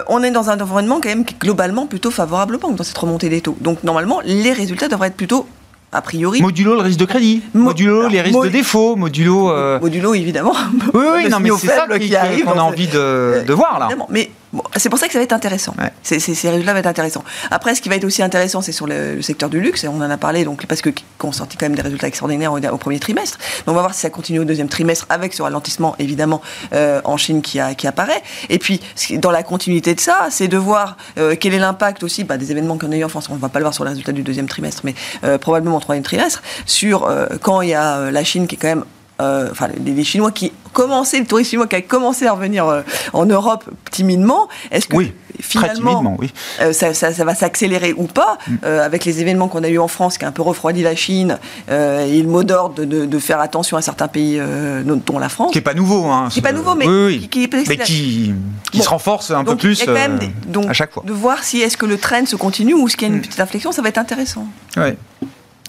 S3: on est dans un environnement quand même qui est globalement plutôt favorable aux banques dans cette remontée des taux. Donc normalement, les résultats devraient être plutôt a priori.
S1: Modulo le risque de crédit, modulo les risques de défaut, modulo.
S3: Euh, modulo évidemment.
S1: Oui, oui, non, mais c'est ça qu'on a envie de, de voir là.
S3: Mais Bon, c'est pour ça que ça va être intéressant.
S1: Ouais.
S3: Ces résultats vont être intéressants. Après, ce qui va être aussi intéressant, c'est sur le, le secteur du luxe, et on en a parlé, donc, parce que qu'on sorti quand même des résultats extraordinaires au, au premier trimestre. Donc on va voir si ça continue au deuxième trimestre, avec ce ralentissement, évidemment, euh, en Chine qui, a, qui apparaît. Et puis, dans la continuité de ça, c'est de voir euh, quel est l'impact aussi bah, des événements qu'on a eu en France. On ne va pas le voir sur les résultats du deuxième trimestre, mais euh, probablement au troisième trimestre, sur quand il y a la Chine qui est quand même euh, enfin, les Chinois qui commençaient, le tourisme chinois qui a commencé à revenir euh, en Europe timidement, est-ce que
S1: Oui,
S3: finalement
S1: oui.
S3: euh, ça, ça- ça va s'accélérer ou pas euh, avec les événements qu'on a eu en France qui a un peu refroidi la Chine euh, et le mot d'ordre de, de- de faire attention à certains pays, euh, dont la France.
S1: Qui est pas nouveau, hein.
S3: Qui est pas
S1: ce-
S3: nouveau, mais
S1: oui,
S3: qui- qui est-
S1: mais qui, qui
S3: Bon.
S1: se renforce un peu plus
S3: des- donc,
S1: à chaque fois.
S3: De voir si est-ce que le trend se continue ou est-ce qu'il y a une
S1: Mm.
S3: petite inflexion, ça va être intéressant.
S1: Ouais.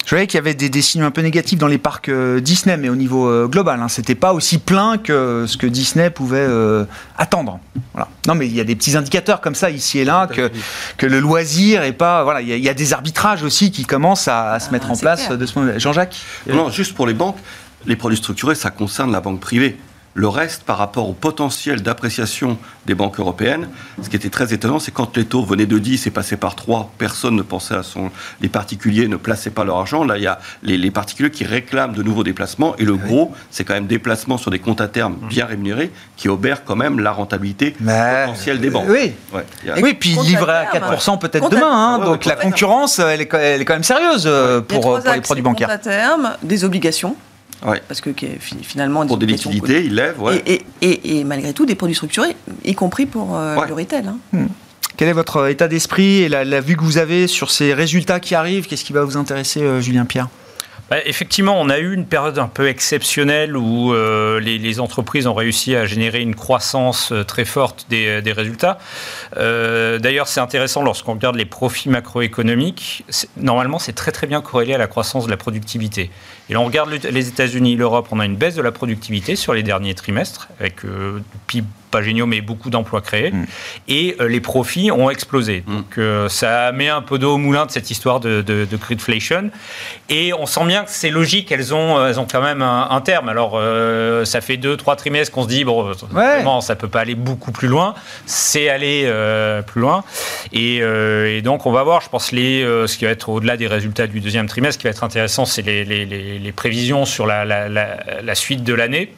S1: Je voyais qu'il y avait des, des signes un peu négatifs dans les parcs euh, Disney, mais au niveau euh, global. Hein, C'était pas aussi plein que ce que Disney pouvait euh, attendre. Voilà. Non, mais il y a des petits indicateurs comme ça ici et là que, que le loisir est pas. Voilà, il y, a- il y a des arbitrages aussi qui commencent à, à se mettre en place
S3: clair.
S1: de ce vue. Jean-Jacques?
S5: Non, juste pour les banques, les produits structurés, ça concerne la banque privée. Le reste, par rapport au potentiel d'appréciation des banques européennes, ce qui était très étonnant, c'est quand les taux venaient de 10 et passaient par 3, personne ne pensait à son... Les particuliers ne plaçaient pas leur argent. Là, il y a les, les particuliers qui réclament de nouveaux déplacements. Et le gros, c'est quand même déplacements sur des comptes à terme bien rémunérés qui obèrent quand même la rentabilité
S1: Mais-
S5: potentielle des banques.
S1: Oui.
S5: Ouais, a-
S1: Oui, puis livré à
S3: terme.
S1: 4% peut-être
S3: Compte à-
S1: demain. hein,
S5: ouais,
S1: donc
S5: ouais,
S1: la concurrence, elle est, quand- elle est quand même sérieuse euh,
S3: Il y a
S1: pour, les produits bancaires.
S3: à terme, des obligations,
S5: Ouais.
S3: parce que finalement
S5: Pour des liquidités, ils lèvent. Ouais.
S3: Et, et- et- et malgré tout, des produits structurés, y compris pour euh,
S5: Ouais.
S3: le retail. hein.
S1: Quel est votre état d'esprit et la, la vue que vous avez sur ces résultats qui arrivent? Qu'est-ce qui va vous intéresser, euh, Julien Pierre?
S4: Effectivement, on a eu une période un peu exceptionnelle où euh, les, entreprises ont réussi à générer une croissance euh, très forte des, des résultats. Euh, D'ailleurs, c'est intéressant lorsqu'on regarde les profits macroéconomiques. Normalement, c'est très très bien corrélé à la croissance de la productivité. Et là, on regarde le- les États-Unis, l'Europe, on a une baisse de la productivité sur les derniers trimestres, avec euh, PIB pas géniaux, mais beaucoup d'emplois créés.
S1: Mm.
S4: Et euh, les profits ont explosé.
S5: Mm.
S4: Donc, euh, ça met un peu d'eau au moulin de cette histoire de, de, de greedflation. Et on sent bien que c'est logique, elles ont, euh, elles ont quand même un, un terme. Alors, euh, ça fait deux, trois trimestres qu'on se dit, bon, vraiment, ça peut pas aller beaucoup plus loin. C'est aller euh, plus loin. Et, euh, et donc, on va voir, je pense, les, euh, ce qui va être au-delà des résultats du deuxième trimestre, ce qui va être intéressant, c'est les, les, les, les prévisions sur la, la, la, la suite de l'année.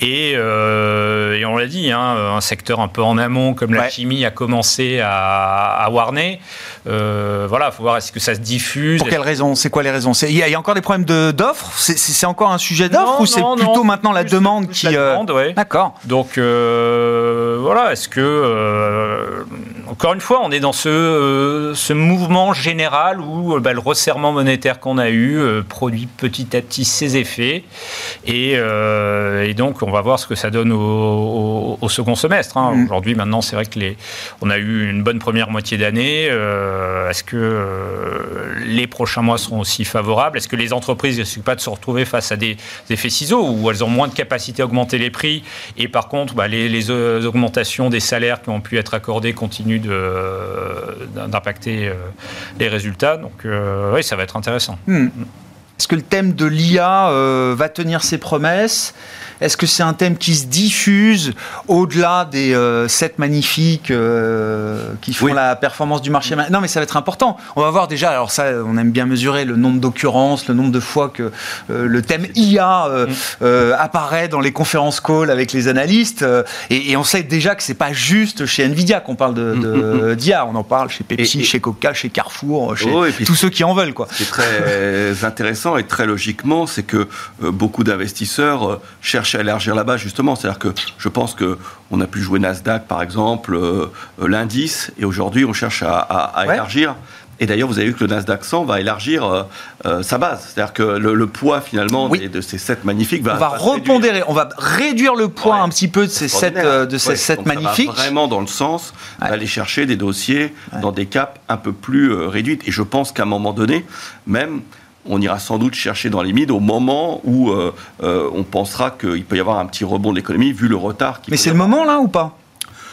S4: Et, euh, et on l'a dit, hein, un secteur un peu en amont comme la chimie a commencé à, à warner. Euh, voilà, il faut voir est-ce que ça se diffuse?
S1: Pour quelles raisons? C'est quoi les raisons? Il y, y a encore des problèmes de- d'offres? C'est- C'est c'est encore un sujet d'offre
S4: Non,
S1: ou c'est plutôt
S4: non.
S1: maintenant la demande qui.
S4: la
S1: euh,
S4: demande, ouais.
S1: D'accord.
S4: Donc euh, voilà, est-ce que euh, encore une fois, on est dans ce, ce mouvement général où bah, le resserrement monétaire qu'on a eu produit petit à petit ses effets, et, et donc on va voir ce que ça donne au, au- au second semestre. hein.
S1: Mm.
S4: Aujourd'hui, maintenant, c'est vrai que les, on a eu une bonne première moitié d'année. Euh, est-ce que euh, les prochains mois seront aussi favorables? Est-ce que les entreprises ne risquent pas de se retrouver face à des, effets ciseaux où elles ont moins de capacité à augmenter les prix? Et par contre, bah, les, euh, augmentations des salaires qui ont pu être accordées continuent d'impacter euh, les résultats. Donc euh, oui, ça va être intéressant.
S1: Hmm. Est-ce que le thème de l'IA euh, va tenir ses promesses? Est-ce que c'est un thème qui se diffuse au-delà des euh, sept magnifiques euh, qui font
S5: Oui.
S1: la performance du marché Non, mais ça va être important. On va voir déjà, alors ça, on aime bien mesurer le nombre d'occurrences, le nombre de fois que euh, le thème IA euh,
S4: Mm.
S1: apparaît dans les conférences call avec les analystes. et, et on sait déjà que c'est pas juste chez Nvidia qu'on parle de, de- d'IA. On en parle chez Pepsi,
S5: Et- et-
S1: chez Coca, chez Carrefour, chez
S5: Oh, puis-
S1: tous ceux qui en veulent. Quoi.
S5: Ce qui est très intéressant et très logiquement, c'est que beaucoup d'investisseurs euh, à élargir la base justement. C'est-à-dire que je pense que on a pu jouer Nasdaq par exemple, euh, euh, l'indice, et aujourd'hui on cherche à, à- à
S1: Ouais.
S5: élargir. Et d'ailleurs, vous avez vu que le Nasdaq 100 va élargir euh, euh, sa base. C'est-à-dire que le, le poids finalement
S1: Oui.
S5: des- de ces sept magnifiques va,
S1: on va
S5: va se réduire.
S1: repondérer, on va réduire le poids
S5: Ouais.
S1: un petit peu de ces sept,
S5: Extraordinaire.
S1: euh, de ces
S5: Ouais,
S1: sept
S5: donc ça va
S1: magnifiques.
S5: vraiment dans le sens
S1: Ouais.
S5: d'aller chercher des dossiers dans des caps un peu plus réduites. Et je pense qu'à un moment donné, même, on ira sans doute chercher dans les mids au moment où euh, euh, on pensera qu'il peut y avoir un petit rebond de l'économie vu le retard.
S1: Mais c'est le moment là ou pas?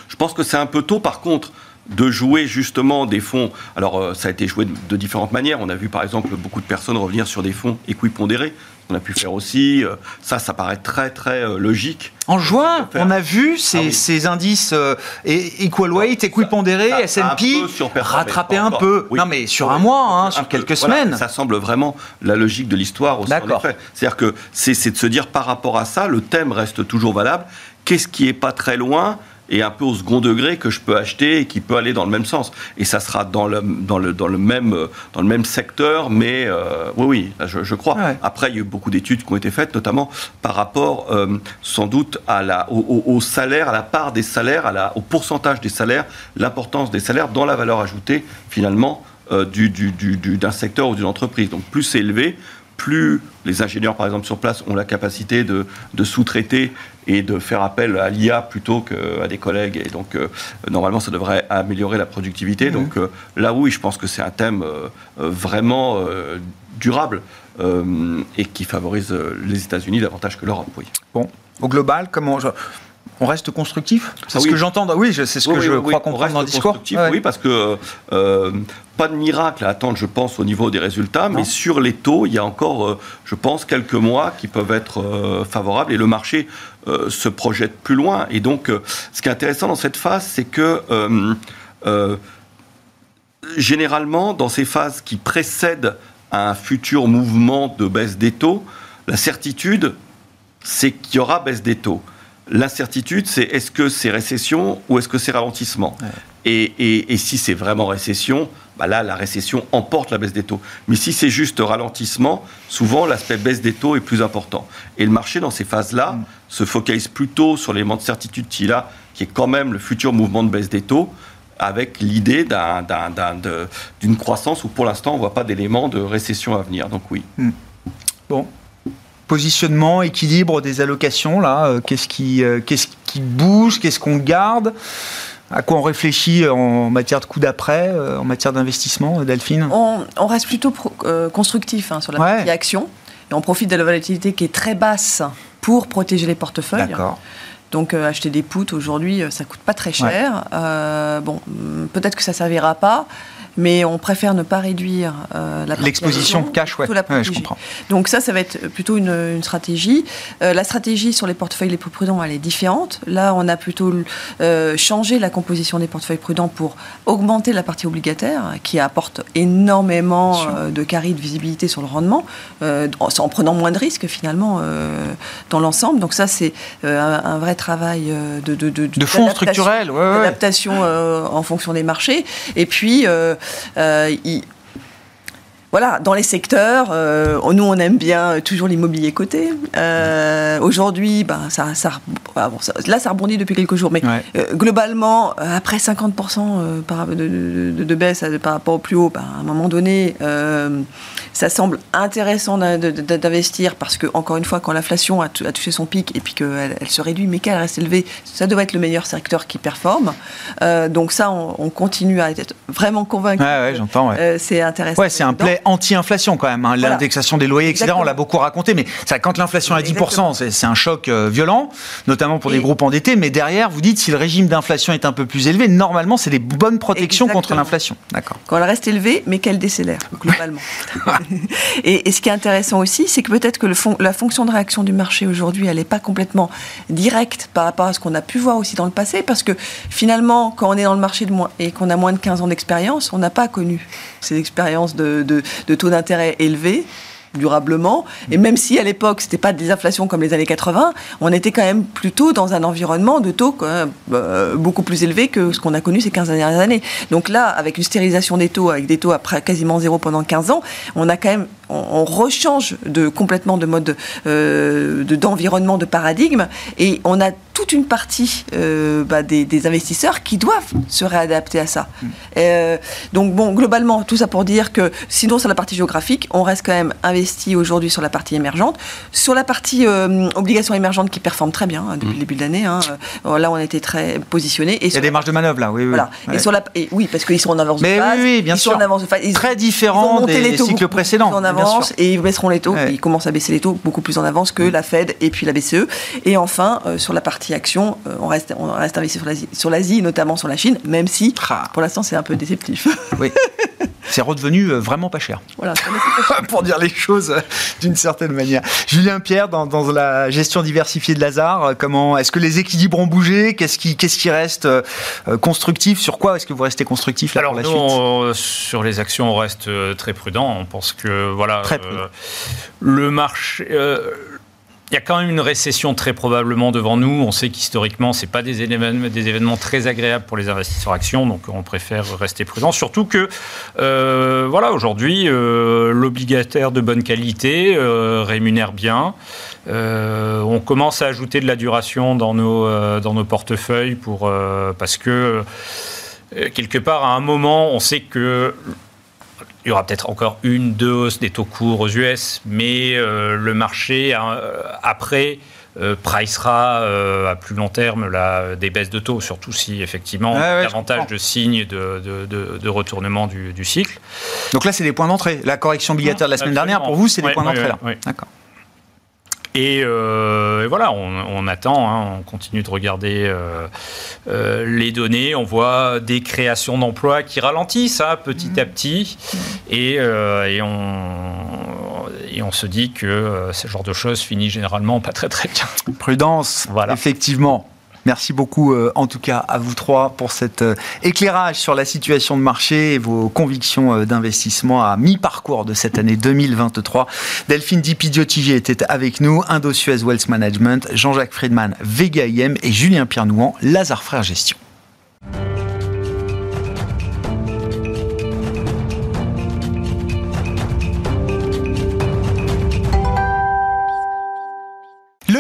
S5: Je pense que c'est un peu tôt. Par contre, de jouer justement des fonds. Alors, euh, ça a été joué de, de différentes manières. On a vu par exemple beaucoup de personnes revenir sur des fonds équipondérés on a pu faire aussi. Euh, ça, ça paraît très, très euh, logique.
S1: En juin, on a vu ces, ah ces indices euh, equal weight, equipondéré, S&P rattraper un peu. Non, mais sur un mois, hein, sur quelques semaines.
S5: Ça semble vraiment la logique de l'histoire aussi, en effet. C'est-à-dire que c'est de se dire par rapport à ça, le thème reste toujours valable. Qu'est-ce qui est pas très loin et un peu au second degré que je peux acheter et qui peut aller dans le même sens. Et ça sera dans le, dans le, dans le, même, dans le même secteur, mais euh, oui, oui, je, crois. Après, il y a eu beaucoup d'études qui ont été faites, notamment par rapport euh, sans doute à la, au, salaire, à la part des salaires, à la, au pourcentage des salaires, l'importance des salaires dans la valeur ajoutée, finalement, euh, du, du, d'un secteur ou d'une entreprise. Donc plus c'est élevé, plus les ingénieurs, par exemple, sur place ont la capacité de, sous-traiter et de faire appel à l'IA plutôt qu'à des collègues. Et donc, euh, normalement, ça devrait améliorer la productivité. Mmh. Donc, euh, là, oui, je pense que c'est un thème euh, vraiment durable et qui favorise les États-Unis davantage que l'Europe, oui.
S1: Bon, au global, comment on reste constructif? C'est ah ce que j'entends. Oui, c'est ce que je crois comprendre dans le discours.
S5: Oui, parce que euh, pas de miracle à attendre, je pense, au niveau des résultats, mais sur les taux, il y a encore, euh, je pense, quelques mois qui peuvent être euh, favorables et le marché se projette plus loin. Et donc, ce qui est intéressant dans cette phase, c'est que généralement, dans ces phases qui précèdent un futur mouvement de baisse des taux, la certitude, c'est qu'il y aura baisse des taux. L'incertitude, c'est est-ce que c'est récession ou est-ce que c'est ralentissement? Et, si c'est vraiment récession, bah là, la récession emporte la baisse des taux. Mais si c'est juste ralentissement, souvent l'aspect baisse des taux est plus important. Et le marché, dans ces phases-là, mm. se focalise plutôt sur l'élément de certitude qu'il a, qui est quand même le futur mouvement de baisse des taux, avec l'idée d'une croissance où pour l'instant on ne voit pas d'éléments de récession à venir. Donc oui. Mm.
S1: Bon, positionnement, équilibre des allocations là euh, Qu'est-ce qui, euh, qu'est-ce qui bouge Qu'est-ce qu'on garde à quoi on réfléchit en matière de coup d'après, euh, en matière d'investissement, Delphine?
S3: On, reste plutôt constructif hein, sur la partie action. Et on profite de la volatilité qui est très basse pour protéger les portefeuilles. D'accord. Donc acheter des puts aujourd'hui, ça coûte pas très cher. bon, peut-être que ça servira pas mais on préfère ne pas réduire euh, la
S1: l'exposition cash, ouais.
S3: La je comprends. Donc ça, ça va être plutôt une, stratégie. Euh, la stratégie sur les portefeuilles les plus prudents, elle est différente. Là, on a plutôt euh, changé la composition des portefeuilles prudents pour augmenter la partie obligataire, qui apporte énormément de carry de visibilité sur le rendement, en prenant moins de risques finalement dans l'ensemble. Donc ça, c'est un, vrai travail de, de, de,
S1: de fonds structurels, ouais,
S3: d'adaptation en fonction des marchés. Et puis euh, voilà, dans les secteurs, euh, nous on aime bien toujours l'immobilier coté. Euh, aujourd'hui, ben, ça, ça, là ça rebondit depuis quelques jours, mais globalement, après 50% par, de, baisse par rapport au plus haut, ben, à un moment donné, ça semble intéressant d'investir parce que, encore une fois, quand l'inflation a, touché son pic et puis qu'elle elle se réduit, mais qu'elle reste élevée, ça doit être le meilleur secteur qui performe. Euh, donc, ça, on, continue à être vraiment convaincu.
S1: Ouais, j'entends.
S3: Euh, c'est intéressant.
S1: Ouais, c'est un anti-inflation quand même. Hein. L'indexation des loyers, etc. On l'a beaucoup raconté, mais ça, quand l'inflation est à 10%, c'est un choc euh, violent, notamment pour les groupes endettés. Mais derrière, vous dites si le régime d'inflation est un peu plus élevé, normalement, c'est des bonnes protections contre l'inflation.
S3: D'accord. Quand elle reste élevée, mais qu'elle décélère, globalement. et, ce qui est intéressant aussi, c'est que peut-être que le la fonction de réaction du marché aujourd'hui, elle n'est pas complètement directe par rapport à ce qu'on a pu voir aussi dans le passé, parce que finalement, quand on est dans le marché de moins, et qu'on a moins de 15 ans d'expérience, on n'a pas connu ces expériences de, de taux d'intérêt élevés durablement. Et même si à l'époque, c'était pas des inflations comme les années 80, on était quand même plutôt dans un environnement de taux euh, beaucoup plus élevé que ce qu'on a connu ces 15 dernières années. Donc là, avec une stérilisation des taux, avec des taux après quasiment zéro pendant 15 ans, on a quand même on, rechange de, complètement de mode euh, d'environnement, de, paradigme, et on a toute une partie euh, bah, des, investisseurs qui doivent se réadapter à ça. Mm. Euh, donc bon, globalement, tout ça pour dire que sinon sur la partie géographique, on reste quand même investi aujourd'hui sur la partie émergente, sur la partie obligations émergentes qui performe très bien hein, depuis mm. le début de l'année. Hein, là, on été très positionné.
S1: Il y a des marges de manœuvre là, oui, oui.
S3: Voilà. Et sur la, et oui, parce qu'ils sont en avance
S1: Mais
S3: de phase.
S1: Oui, oui, bien
S3: ils
S1: sûr.
S3: Sont en avance de phase.
S1: très différents des cycles précédents
S3: et ils baisseront les taux. Ils commencent à baisser les taux beaucoup plus en avance que la Fed et puis la BCE. Et enfin, euh, sur la partie partie action, on reste, on reste investi sur l'Asie, notamment sur la Chine, même si
S1: Ah.
S3: pour l'instant c'est un peu déceptif.
S1: Oui. C'est redevenu euh, vraiment pas cher.
S3: voilà.
S1: pour dire les choses euh, d'une certaine manière. Julien Pierre, dans, dans la gestion diversifiée de Lazare, euh, comment est-ce que les équilibres ont bougé? Qu'est-ce qui, qu'est-ce qui reste euh, constructif? Sur quoi est-ce que vous restez constructif là,
S4: Alors
S1: pour la
S4: nous,
S1: suite?
S4: on- sur les actions, on reste euh, très prudent. On pense que voilà,
S1: Très
S4: euh, le marché. euh, il y a quand même une récession très probablement devant nous. On sait qu'historiquement, c'est pas des événements, très agréables pour les investisseurs actions, donc on préfère rester prudent. Surtout que, euh, voilà, aujourd'hui, euh, l'obligataire de bonne qualité euh, rémunère bien. On commence à ajouter de la duration dans nos, dans nos portefeuilles pour, parce que quelque part, à un moment, on sait que il y aura peut-être encore une, deux hausses des taux courts aux US, mais euh, le marché, euh, après, euh, pricera euh, à plus long terme la, des baisses de taux, surtout si effectivement
S1: Ouais, ouais,
S4: davantage de signes de, de- de- de retournement du, du cycle.
S1: Donc là, c'est des points d'entrée. La correction obligataire de la semaine
S4: Absolument.
S1: dernière, pour vous, c'est des points
S4: ouais,
S1: d'entrée là. D'accord.
S4: Et, euh, et voilà, on, on attend, hein, on continue de regarder euh, euh, les données. On voit des créations d'emplois qui ralentissent hein, petit à petit. Et, euh, et on, et on se dit que euh, ce genre de choses finit généralement pas très très bien.
S1: Prudence,
S4: Voilà.
S1: effectivement. Merci beaucoup, euh, en tout cas, à vous trois pour cet euh, éclairage sur la situation de marché et vos convictions euh, d'investissement à mi-parcours de cette année 2023. Delphine Dipidiotigier était avec nous, Indo-Suez Wealth Management, Jean-Jacques Friedman, Vega IM et Julien Pierre-Nouan, Lazare Frères Gestion.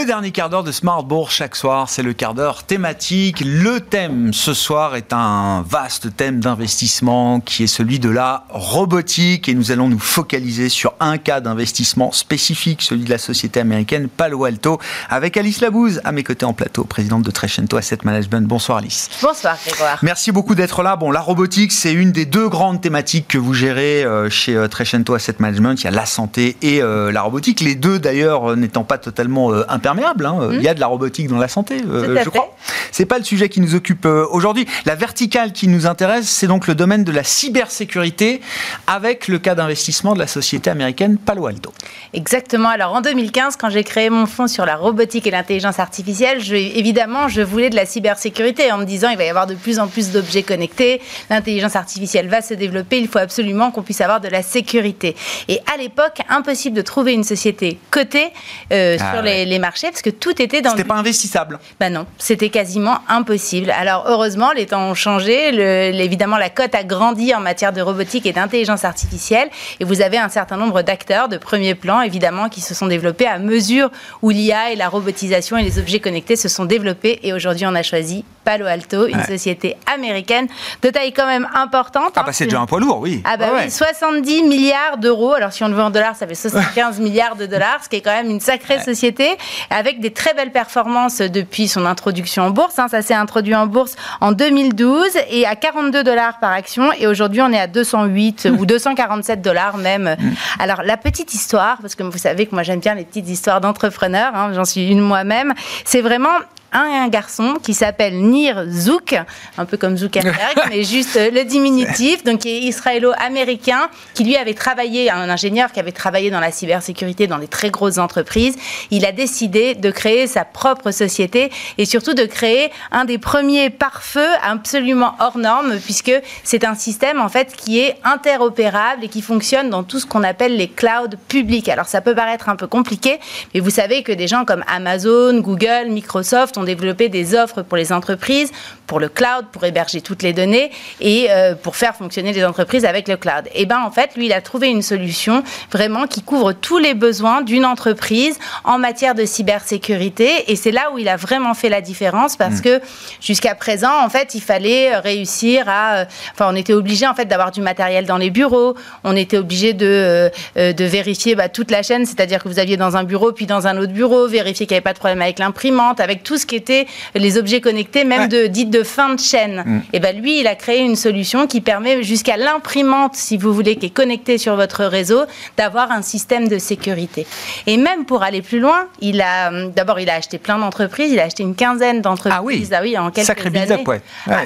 S1: Dernier quart d'heure de Smart Bourse chaque soir, c'est le quart d'heure thématique. Le thème ce soir est un vaste thème d'investissement qui est celui de la robotique et nous allons nous focaliser sur un cas d'investissement spécifique, celui de la société américaine Palo Alto, avec Alice Labouze à mes côtés en plateau, présidente de Trecento Asset Management. Bonsoir Alice.
S6: Bonsoir Grégoire.
S1: Merci beaucoup d'être là. Bon, la robotique, c'est une des deux grandes thématiques que vous gérez euh, chez euh, Trecento Asset Management. Il y a la santé et euh, la robotique. Les deux, d'ailleurs, n'étant pas totalement euh, hein. Euh, Il y a de la robotique dans la santé, euh, je crois. C'est pas le sujet qui nous occupe euh, aujourd'hui. La verticale qui nous intéresse, c'est donc le domaine de la cybersécurité avec le cas d'investissement de la société américaine Palo Alto.
S6: Exactement. Alors en 2015, quand j'ai créé mon fonds sur la robotique et l'intelligence artificielle, je, évidemment, je voulais de la cybersécurité en me disant il va y avoir de plus en plus d'objets connectés, l'intelligence artificielle va se développer, il faut absolument qu'on puisse avoir de la sécurité. Et à l'époque, impossible de trouver une société cotée euh,
S1: Ah
S6: sur
S1: ouais.
S6: les, les marchés parce que tout était dans
S1: C'était
S6: le
S1: pas investissable.
S6: Ben non, c'était quasiment impossible. Alors heureusement, les temps ont changé. Le- évidemment, la cote a grandi en matière de robotique et d'intelligence artificielle. Et vous avez un certain nombre d'acteurs de premier plan, évidemment, qui se sont développés à mesure où l'IA et la robotisation et les objets connectés se sont développés. Et aujourd'hui, on a choisi Palo Alto, une
S1: Ouais.
S6: société américaine de taille quand même importante.
S1: Ah
S6: hein.
S1: bah c'est déjà un poids lourd, oui.
S6: Ah bah
S1: Ouais,
S6: oui, 70 milliards d'euros. Alors si on le veut en dollars, ça fait 75 milliards de dollars, ce qui est quand même une sacrée société, avec des très belles performances depuis son introduction en bourse. hein. Ça s'est introduit en bourse en 2012 et à 42 dollars par action. Et aujourd'hui, on est à 208 ou 247 dollars même. Alors la petite histoire, parce que vous savez que moi j'aime bien les petites histoires d'entrepreneurs, hein, j'en suis une moi-même, c'est vraiment un garçon qui s'appelle Nir Zouk, un peu comme Zuckerberg, mais juste euh, le diminutif, donc qui est israélo-américain, qui lui avait travaillé, un ingénieur qui avait travaillé dans la cybersécurité dans des très grosses entreprises. Il a décidé de créer sa propre société et surtout de créer un des premiers pare-feu absolument hors norme, puisque c'est un système en fait qui est interopérable et qui fonctionne dans tout ce qu'on appelle les clouds publics. Alors ça peut paraître un peu compliqué, mais vous savez que des gens comme Amazon, Google, Microsoft ont développé des offres pour les entreprises, pour le cloud, pour héberger toutes les données et euh, pour faire fonctionner les entreprises avec le cloud. Et ben en fait, lui, il a trouvé une solution vraiment qui couvre tous les besoins d'une entreprise en matière de cybersécurité. Et c'est là où il a vraiment fait la différence parce que jusqu'à présent, en fait, il fallait réussir à, euh, enfin, on était obligé en fait d'avoir du matériel dans les bureaux, on était obligé de euh, euh, de vérifier bah, toute la chaîne, c'est-à-dire que vous aviez dans un bureau puis dans un autre bureau, vérifier qu'il n'y avait pas de problème avec l'imprimante, avec tout ce ce qu'étaient les objets connectés, même de dites de fin de chaîne. Mm. Et ben lui, il a créé une solution qui permet jusqu'à l'imprimante, si vous voulez, qui est connectée sur votre réseau, d'avoir un système de sécurité. Et même pour aller plus loin, il a d'abord il a acheté plein d'entreprises, il a acheté une quinzaine d'entreprises.
S1: Ah oui,
S6: ah en quelques
S1: Sacré
S6: années.
S1: ouais.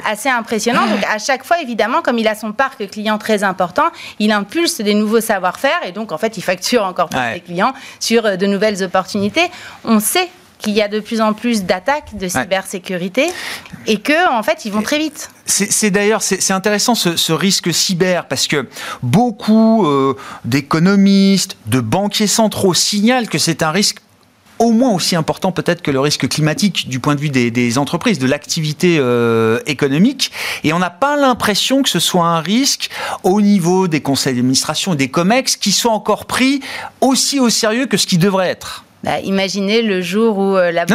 S6: Assez impressionnant. Donc à chaque fois, évidemment, comme il a son parc client très important, il impulse des nouveaux savoir-faire et donc en fait, il facture encore plus ses clients sur euh, de nouvelles opportunités. On sait qu'il y a de plus en plus d'attaques de cybersécurité et que en fait ils vont très vite.
S1: C'est d'ailleurs c'est intéressant ce, risque cyber parce que beaucoup euh, d'économistes, de banquiers centraux signalent que c'est un risque au moins aussi important peut-être que le risque climatique du point de vue des, entreprises, de l'activité euh, économique. Et on n'a pas l'impression que ce soit un risque au niveau des conseils d'administration et des COMEX qui soit encore pris aussi au sérieux que ce qui devrait être.
S6: Bah, imaginez le jour où euh, la,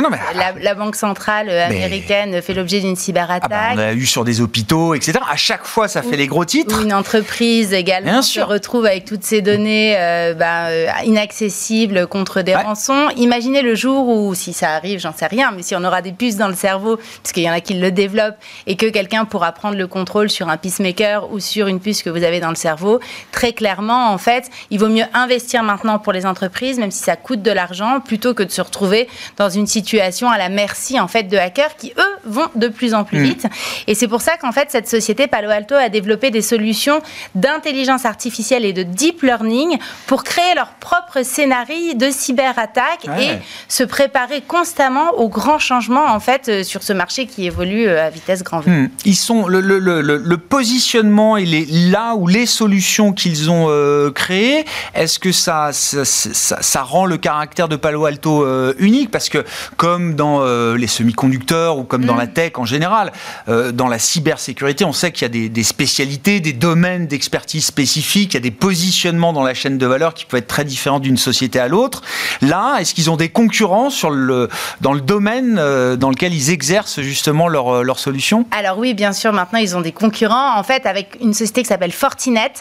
S6: la, Banque centrale euh, américaine fait l'objet d'une cyberattaque. Ah
S1: bah, on a eu sur des hôpitaux, etc. À chaque fois, ça fait les gros titres.
S6: Ou une entreprise également se retrouve avec toutes ces données euh, bah, inaccessibles contre des rançons. Imaginez le jour où, si ça arrive, j'en sais rien, mais si on aura des puces dans le cerveau, puisqu'il y en a qui le développent, et que quelqu'un pourra prendre le contrôle sur un pacemaker ou sur une puce que vous avez dans le cerveau, très clairement, en fait, il vaut mieux investir maintenant pour les entreprises, même si ça coûte de l'argent plutôt que de se retrouver dans une situation à la merci en fait de hackers qui eux vont de plus en plus mm. vite. Et c'est pour ça qu'en fait cette société Palo Alto a développé des solutions d'intelligence artificielle et de deep learning pour créer leur propre scénario de cyberattaque et se préparer constamment aux grands changements en fait euh, sur ce marché qui évolue euh, à vitesse grand V. Mm.
S1: Ils sont le, le, le, le, positionnement et les, là où les solutions qu'ils ont euh, créées, est-ce que ça ça, ça, ça, rend le caractère de Palo Alto euh, unique parce que comme dans euh, les semi-conducteurs ou comme dans mm. la tech en général, euh, dans la cybersécurité, on sait qu'il y a des, spécialités, des domaines d'expertise spécifiques, il y a des positionnements dans la chaîne de valeur qui peuvent être très différents d'une société à l'autre. Là, est-ce qu'ils ont des concurrents sur le, dans le domaine dans lequel ils exercent justement leurs leur solutions
S6: Alors oui, bien sûr, maintenant ils ont des concurrents. En fait, avec une société qui s'appelle Fortinet,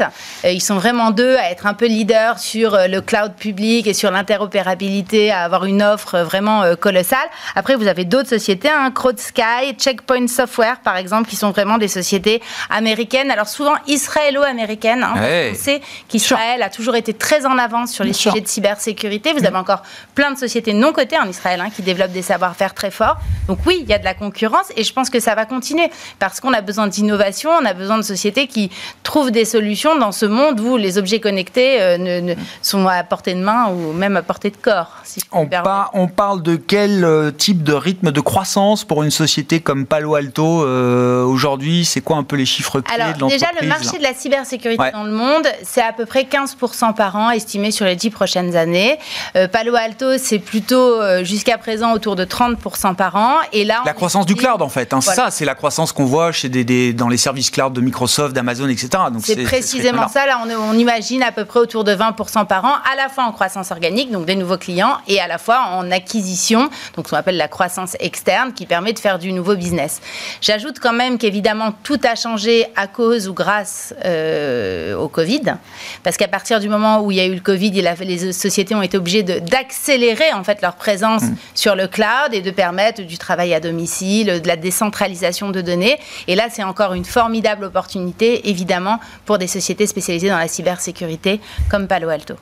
S6: ils sont vraiment deux à être un peu leaders sur le cloud public et sur l'interopérabilité à avoir une offre vraiment euh, colossale. Après, vous avez d'autres sociétés, hein, CrowdSky, Checkpoint Software, par exemple, qui sont vraiment des sociétés américaines. Alors souvent israélo-américaines. Hein. On sait qu'Israël a toujours été très en avance sur les sujets de cybersécurité. Vous avez encore plein de sociétés non cotées en Israël hein, qui développent des savoir-faire très forts. Donc oui, il y a de la concurrence et je pense que ça va continuer parce qu'on a besoin d'innovation, on a besoin de sociétés qui trouvent des solutions dans ce monde où les objets connectés euh, ne, sont à portée de main ou même à portée de corps
S1: on, on, parle de quel euh, type de rythme de croissance pour une société comme Palo Alto euh, aujourd'hui? C'est quoi un peu les chiffres clés
S6: Alors,
S1: de l'entreprise?
S6: Déjà, le marché de la cybersécurité dans le monde, c'est à peu près 15% par an estimé sur les 10 prochaines années. Euh, Palo Alto, c'est plutôt jusqu'à présent autour de 30% par an. Et là,
S1: la croissance du cloud, en fait. Hein, Ça, c'est la croissance qu'on voit chez des, dans les services cloud de Microsoft, d'Amazon, etc.
S6: C'est précisément ça. Là, on, on imagine à peu près autour de 20% par an, à la fois en croissance organique, donc des nouveaux clients, et à la fois en acquisition, donc ce qu'on appelle la croissance externe, qui permet de faire du nouveau business. J'ajoute quand même qu'évidemment tout a changé à cause ou grâce euh, au Covid, parce qu'à partir du moment où il y a eu le Covid, les sociétés ont été obligées d'accélérer en fait leur présence mm. sur le cloud et de permettre du travail à domicile, de la décentralisation de données. Et là, c'est encore une formidable opportunité, évidemment, pour des sociétés spécialisées dans la cybersécurité comme Palo Alto.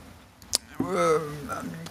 S1: Euh,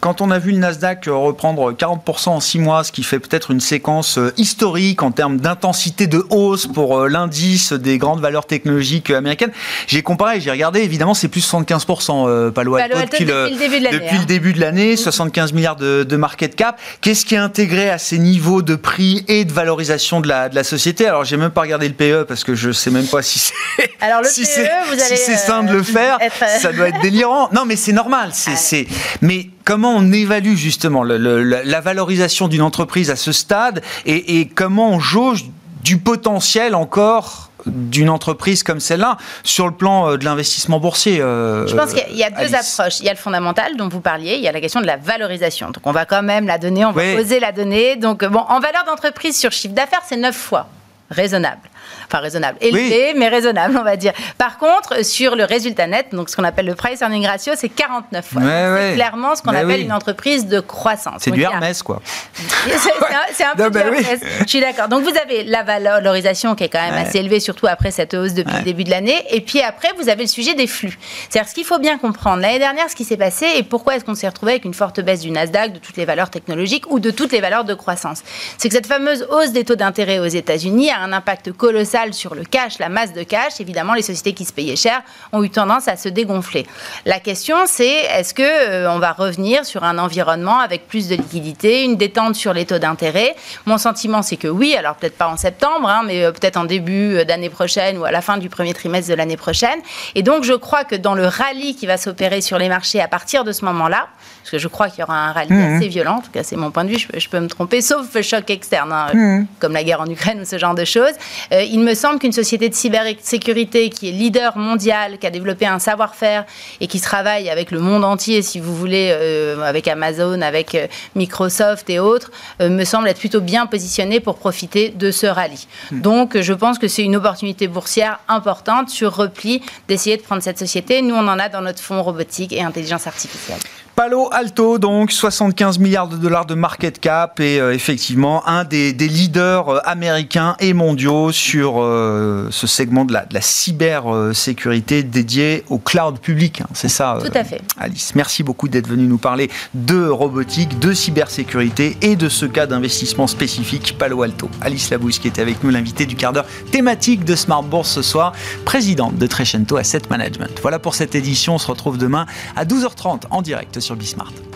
S1: quand on a vu le Nasdaq reprendre 40% en 6 mois, ce qui fait peut-être une séquence euh, historique en termes d'intensité de hausse pour euh, l'indice des grandes valeurs technologiques américaines, j'ai comparé, j'ai regardé, évidemment, c'est plus 75% euh, Palo Alto,
S6: depuis, le,
S1: début de l'année, 75 milliards de, market cap. Qu'est-ce qui est intégré à ces niveaux de prix et de valorisation de la, de la société? Alors, j'ai même pas regardé le PE parce que je sais même pas si c'est si c'est si sain de le faire. Ça doit être délirant. Non, mais c'est normal. C'est mais comment on évalue justement la valorisation d'une entreprise à ce stade et, comment on jauge du potentiel encore d'une entreprise comme celle-là sur le plan euh, de l'investissement boursier
S6: euh, Je pense qu'il y a deux approches. Il y a le fondamental dont vous parliez, il y a la question de la valorisation. Donc on va quand même la donner, on va poser la donnée. Donc bon, en valeur d'entreprise sur chiffre d'affaires, c'est 9 fois raisonnable. Enfin raisonnable, élevé, mais raisonnable, on va dire. Par contre, sur le résultat net, donc ce qu'on appelle le price earning ratio, c'est 49 fois. c'est clairement ce qu'on appelle une entreprise de croissance.
S1: C'est du Hermès, quoi.
S6: C'est un, peu du Hermès. Je suis d'accord. Donc vous avez la valorisation qui est quand même assez élevée, surtout après cette hausse depuis le début de l'année. Et puis après, vous avez le sujet des flux. C'est-à-dire ce qu'il faut bien comprendre. L'année dernière, ce qui s'est passé et pourquoi est-ce qu'on s'est retrouvé avec une forte baisse du Nasdaq, de toutes les valeurs technologiques ou de toutes les valeurs de croissance? C'est que cette fameuse hausse des taux d'intérêt aux États-Unis a un impact colossal sur le cash, la masse de cash. Évidemment, les sociétés qui se payaient cher ont eu tendance à se dégonfler. La question, c'est est-ce que euh, on va revenir sur un environnement avec plus de liquidité, une détente sur les taux d'intérêt? Mon sentiment, c'est que oui. Alors peut-être pas en septembre, hein, mais euh, peut-être en début euh, d'année prochaine ou à la fin du premier trimestre de l'année prochaine. Et donc, je crois que dans le rallye qui va s'opérer sur les marchés à partir de ce moment-là, parce que je crois qu'il y aura un rallye mmh. assez violent, en tout cas c'est mon point de vue, je peux, me tromper, sauf le choc externe, hein, mmh. comme la guerre en Ukraine ou ce genre de choses. Euh, il me semble qu'une société de cybersécurité qui est leader mondial, qui a développé un savoir-faire et qui travaille avec le monde entier, si vous voulez, euh, avec Amazon, avec euh, Microsoft et autres, me semble être plutôt bien positionnée pour profiter de ce rallye. Mmh. Donc je pense que c'est une opportunité boursière importante sur repli d'essayer de prendre cette société. Nous, on en a dans notre fonds robotique et intelligence artificielle.
S1: Palo Alto, donc 75 milliards de dollars de market cap et euh, effectivement un des, leaders euh, américains et mondiaux sur euh, ce segment de la, de la cybersécurité dédié au cloud public. Hein, c'est ça,
S6: Tout à fait.
S1: Alice. Merci beaucoup d'être venu nous parler de robotique, de cybersécurité et de ce cas d'investissement spécifique Palo Alto. Alice Labousse qui était avec nous, l'invité du quart d'heure thématique de Smart Bourse ce soir, présidente de Trecento Asset Management. Voilà pour cette édition. On se retrouve demain à 12h30 en direct sur Bismart. snart.